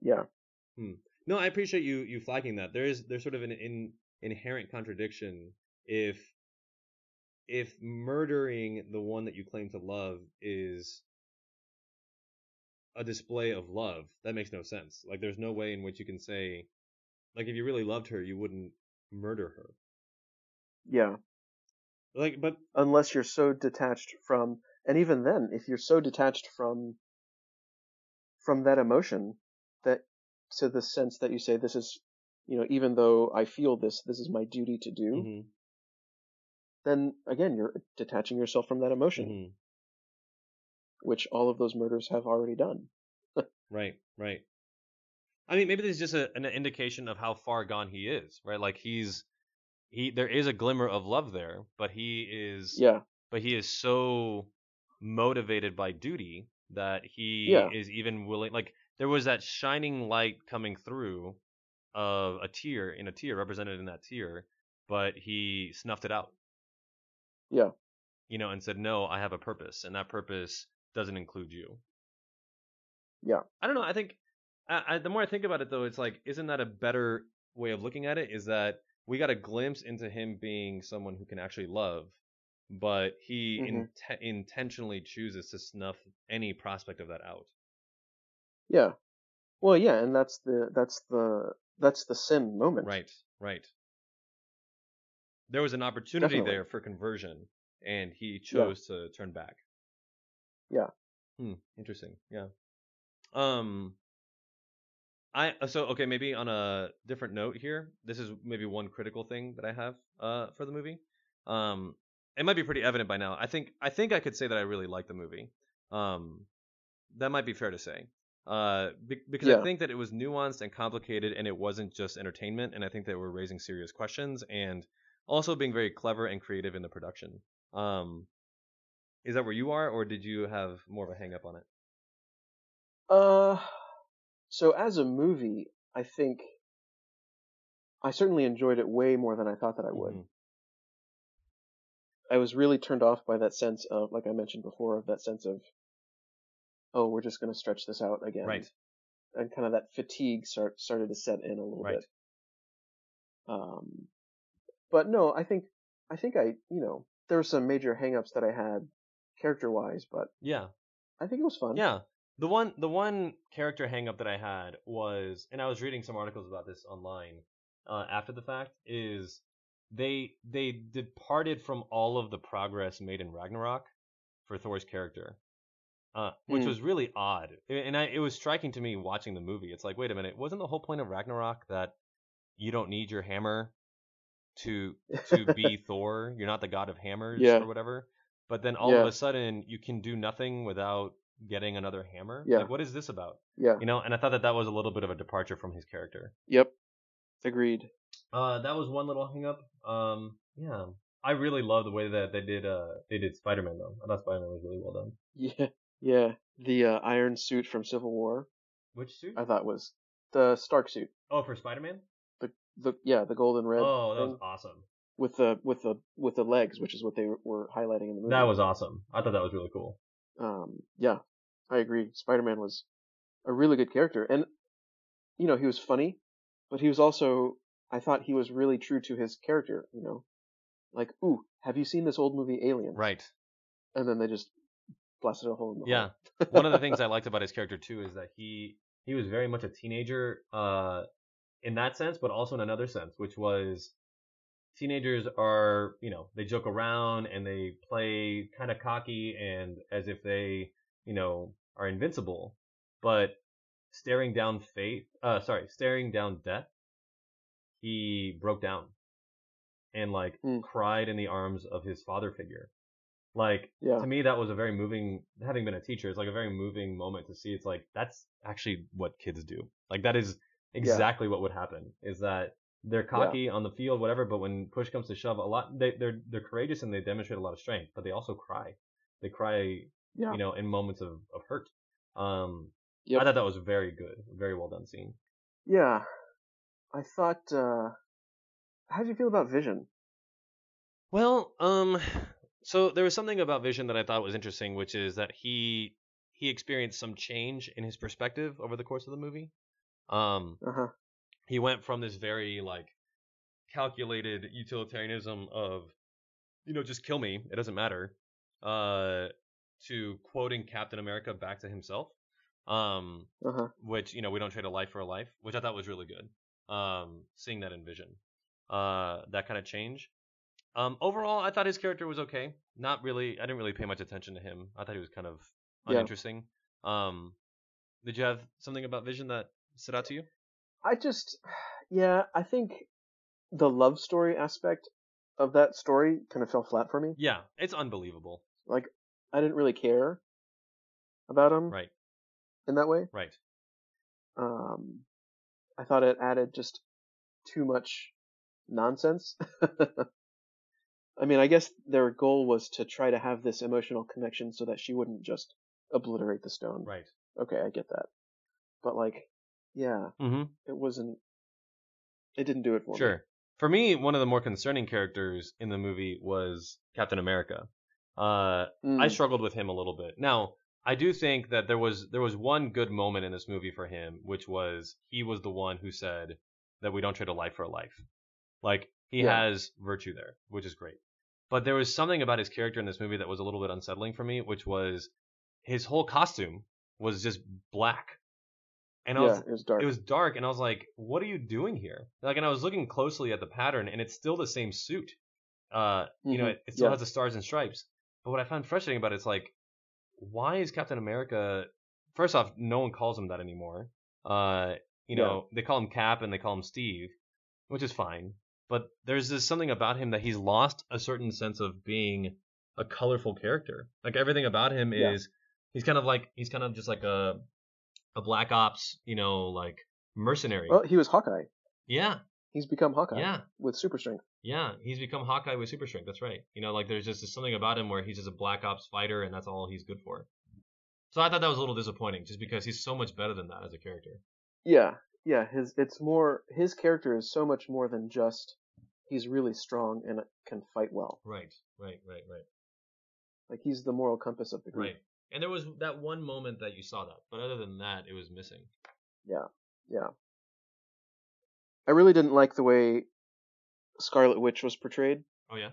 Yeah. Hmm. No, I appreciate you you flagging that. There is there's sort of an in, inherent contradiction if if murdering the one that you claim to love is a display of love, that makes no sense. Like there's no way in which you can say like if you really loved her, you wouldn't murder her. Yeah. Like but Unless you're so detached from, and even then, if you're so detached from from that emotion that to the sense that you say this is, you know, even though I feel this, this is my duty to do. mhm, Then again, you're detaching yourself from that emotion, mhm. which all of those murders have already done. Right, right. I mean, maybe this is just a, an indication of how far gone he is, right? Like he's he there is a glimmer of love there, but he is Yeah. but he is so motivated by duty that he Yeah. is even willing like there was that shining light coming through of a tear in a tear represented in that tear, but he snuffed it out. Yeah. You know, and said, "No, I have a purpose, and that purpose doesn't include you." Yeah. I don't know. I think I, I, the more I think about it, though, it's like, isn't that a better way of looking at it? Is that we got a glimpse into him being someone who can actually love, but he Mhm. inte- intentionally chooses to snuff any prospect of that out. Yeah. Well, yeah, and that's the that's the that's the sin moment. Right, right. There was an opportunity Definitely. there for conversion, and he chose to turn back. Yeah. Hmm. Interesting. Yeah. Um. I so okay maybe on a different note here. This is maybe one critical thing that I have uh for the movie. Um, it might be pretty evident by now. I think I think I could say that I really like the movie. Um, that might be fair to say. Uh, be- because I think that it was nuanced and complicated, and it wasn't just entertainment. And I think that we're raising serious questions and also being very clever and creative in the production. Um, is that where you are, or did you have more of a hang up on it? Uh, so as a movie, I think I certainly enjoyed it way more than I thought that I would. Mhm. I was really turned off by that sense of, like I mentioned before, of that sense of, oh, we're just going to stretch this out again, Right. and kind of that fatigue start started to set in a little Right. bit. Um, but no, I think I think I, you know, there were some major hangups that I had character wise, but Yeah. I think it was fun. Yeah. The one the one character hangup that I had was and I was reading some articles about this online uh, after the fact is they they departed from all of the progress made in Ragnarok for Thor's character. Uh, which Hmm. was really odd. And I, it was striking to me watching the movie. It's like, wait a minute, wasn't the whole point of Ragnarok that you don't need your hammer to to be Thor? You're not the god of hammers Yeah. or whatever. But then all of a sudden you can do nothing without getting another hammer. Yeah. Like, what is this about? yeah. You know, and I thought that that was a little bit of a departure from his character. Yep. Agreed. Uh, that was one little hangup. Um, yeah, I really love the way that they did. Uh, they did Spider-Man though. I thought Spider-Man was really well done. Yeah. Yeah. The uh, iron suit from Civil War, Which suit? I thought was the Stark suit. oh, for Spider-Man. The the yeah, the golden red Oh, that was awesome. with the with the with the legs, which is what they were highlighting in the movie. That was awesome. I thought that was really cool. um yeah, I agree. Spider-Man was a really good character and you know, he was funny, but he was also I thought he was really true to his character, you know. like, "Ooh, have you seen this old movie Alien?" Right. And then they just blasted a hole in the Yeah. One of the things I liked about his character too is that he he was very much a teenager uh in that sense, but also in another sense, which was teenagers are, you know, they joke around and they play kind of cocky and as if they, you know, are invincible, but staring down fate, uh sorry, staring down death, he broke down and like Hmm. cried in the arms of his father figure. Like Yeah. to me that was a very moving having been a teacher it's like a very moving moment to see it's like that's actually what kids do like that is exactly what would happen is that they're cocky on the field whatever but when push comes to shove a lot they, they're they're courageous and they demonstrate a lot of strength but they also cry they cry Yeah. you know in moments of, of hurt um Yep. i thought that was very good very well done scene Yeah. I thought. uh How did you feel about Vision? Well, um, so there was something about Vision that I thought was interesting, which is that he he experienced some change in his perspective over the course of the movie. Um, Uh huh. he went from this very like calculated utilitarianism of, you know, just kill me, it doesn't matter, uh, to quoting Captain America back to himself. Um, Uh huh. which you know we don't trade a life for a life, which I thought was really good. Um, seeing that in Vision, uh, that kind of change. Um, overall, I thought his character was okay. Not really. I didn't really pay much attention to him. I thought he was kind of Yeah. uninteresting. Um, did you have something about Vision that stood out to you? I just, yeah, I think the love story aspect of that story kind of fell flat for me. Yeah, it's unbelievable. Like, I didn't really care about him Right, in that way. right. Um, I thought it added just too much nonsense. I mean, I guess their goal was to try to have this emotional connection so that she wouldn't just obliterate the stone. Right. Okay, I get that. But like, yeah, Mm-hmm. it wasn't. It didn't do it for me. Sure. For me, one of the more concerning characters in the movie was Captain America. Uh, Mm, I struggled with him a little bit. Now, I do think that there was there was one good moment in this movie for him, which was he was the one who said that we don't trade a life for a life. Like he Yeah. has virtue there, which is great. But there was something about his character in this movie that was a little bit unsettling for me, which was his whole costume was just black. And I yeah, was it was dark. it was dark and i was like what are you doing here like and i was looking closely at the pattern and it's still the same suit uh you know Mhm, it, it still yeah. has the stars and stripes but what i found frustrating about it is like why is captain america first off no one calls him that anymore uh you Yeah. know they call him cap and they call him steve which is fine but there's this something about him that he's lost a certain sense of being a colorful character. Like everything about him Yeah. is he's kind of like he's kind of just like a a black ops you know like mercenary. Well, he was Hawkeye. yeah. He's become Hawkeye yeah. with super strength. yeah he's become hawkeye with super strength that's right. You know like there's just this something about him where he's just a black ops fighter and that's all he's good for. So i thought that was a little disappointing just because he's so much better than that as a character. Yeah, yeah. His it's more his character is so much more than just he's really strong and can fight well. right right right right Like he's the moral compass of the group. right and there was that one moment that you saw that but other than that it was missing Yeah. Yeah. I really didn't like the way Scarlet Witch was portrayed oh yeah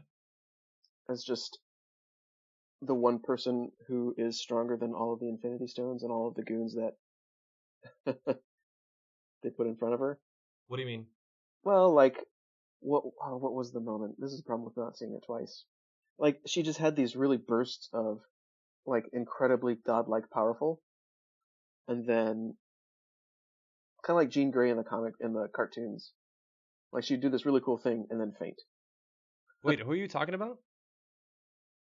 as just the one person who is stronger than all of the Infinity Stones and all of the goons that they put in front of her. what do you mean Well, like, what oh, what was the moment? This is the problem with not seeing it twice. Like, she just had these really bursts of, like, incredibly godlike powerful, and then, kind of like Jean Grey in the comic in the cartoons. Like, she'd do this really cool thing and then faint. wait who are you talking about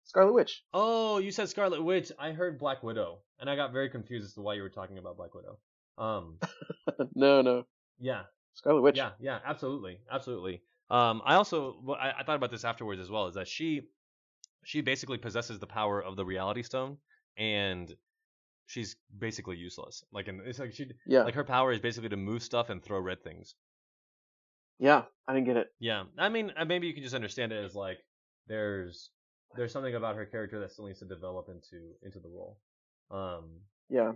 Scarlet Witch. oh you said scarlet witch i heard black widow and i got very confused as to why you were talking about black widow um no, no, yeah Scarlet Witch. Yeah, yeah, absolutely, absolutely. Um, I also well, I, I thought about this afterwards as well. Is that she she basically possesses the power of the Reality Stone, and she's basically useless. Like, and it's like she yeah, like her power is basically to move stuff and throw red things. yeah. I didn't get it. Yeah, I mean, uh, maybe you can just understand it as like there's there's something about her character that still needs to develop into into the role. Um, Yeah.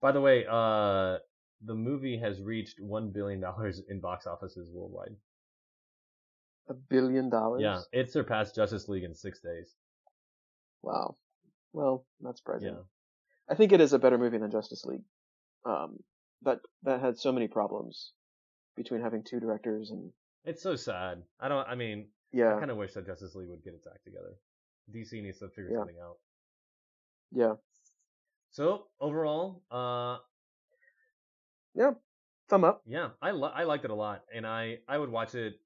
By the way, uh, the movie has reached one billion dollars in box offices worldwide. A billion dollars. Yeah, it surpassed Justice League in six days. Wow. Well, not surprising. Yeah. I think it is a better movie than Justice League. Um, but that had so many problems between having two directors and It's so sad. I don't. I mean, yeah. I kind of wish that Justice League would get its act together. DC needs to figure Yeah. something out. yeah, So overall, uh, yeah. Thumb up. yeah, I li- I liked it a lot, and I I would watch it.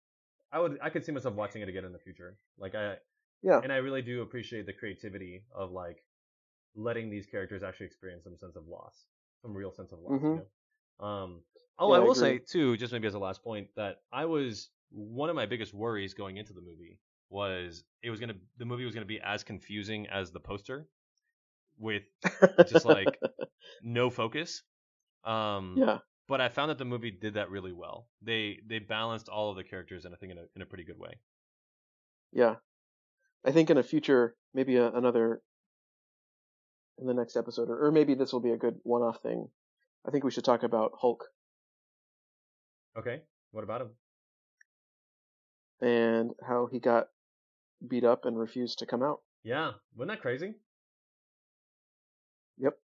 I would I could see myself watching it again in the future. Like I Yeah. and I really do appreciate the creativity of like letting these characters actually experience some sense of loss, some real sense of loss. Mhm. You know? Um. Oh, Yeah, I I will say too, just maybe as a last point, that I was one of my biggest worries going into the movie was it was gonna the movie was gonna be as confusing as the poster, with just like no focus. Um, yeah, but I found that the movie did that really well. They they balanced all of the characters, and I think in a in a pretty good way. yeah. I think in a future, maybe a, another in the next episode, or, or maybe this will be a good one-off thing. I think we should talk about Hulk Okay, what about him? and how he got beat up and refused to come out. Yeah, wasn't that crazy? Yep.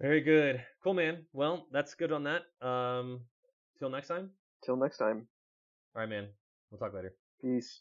Very good. Cool, man. Well, that's good on that. Um, till next time. Till next time. All right, man. We'll talk later. Peace.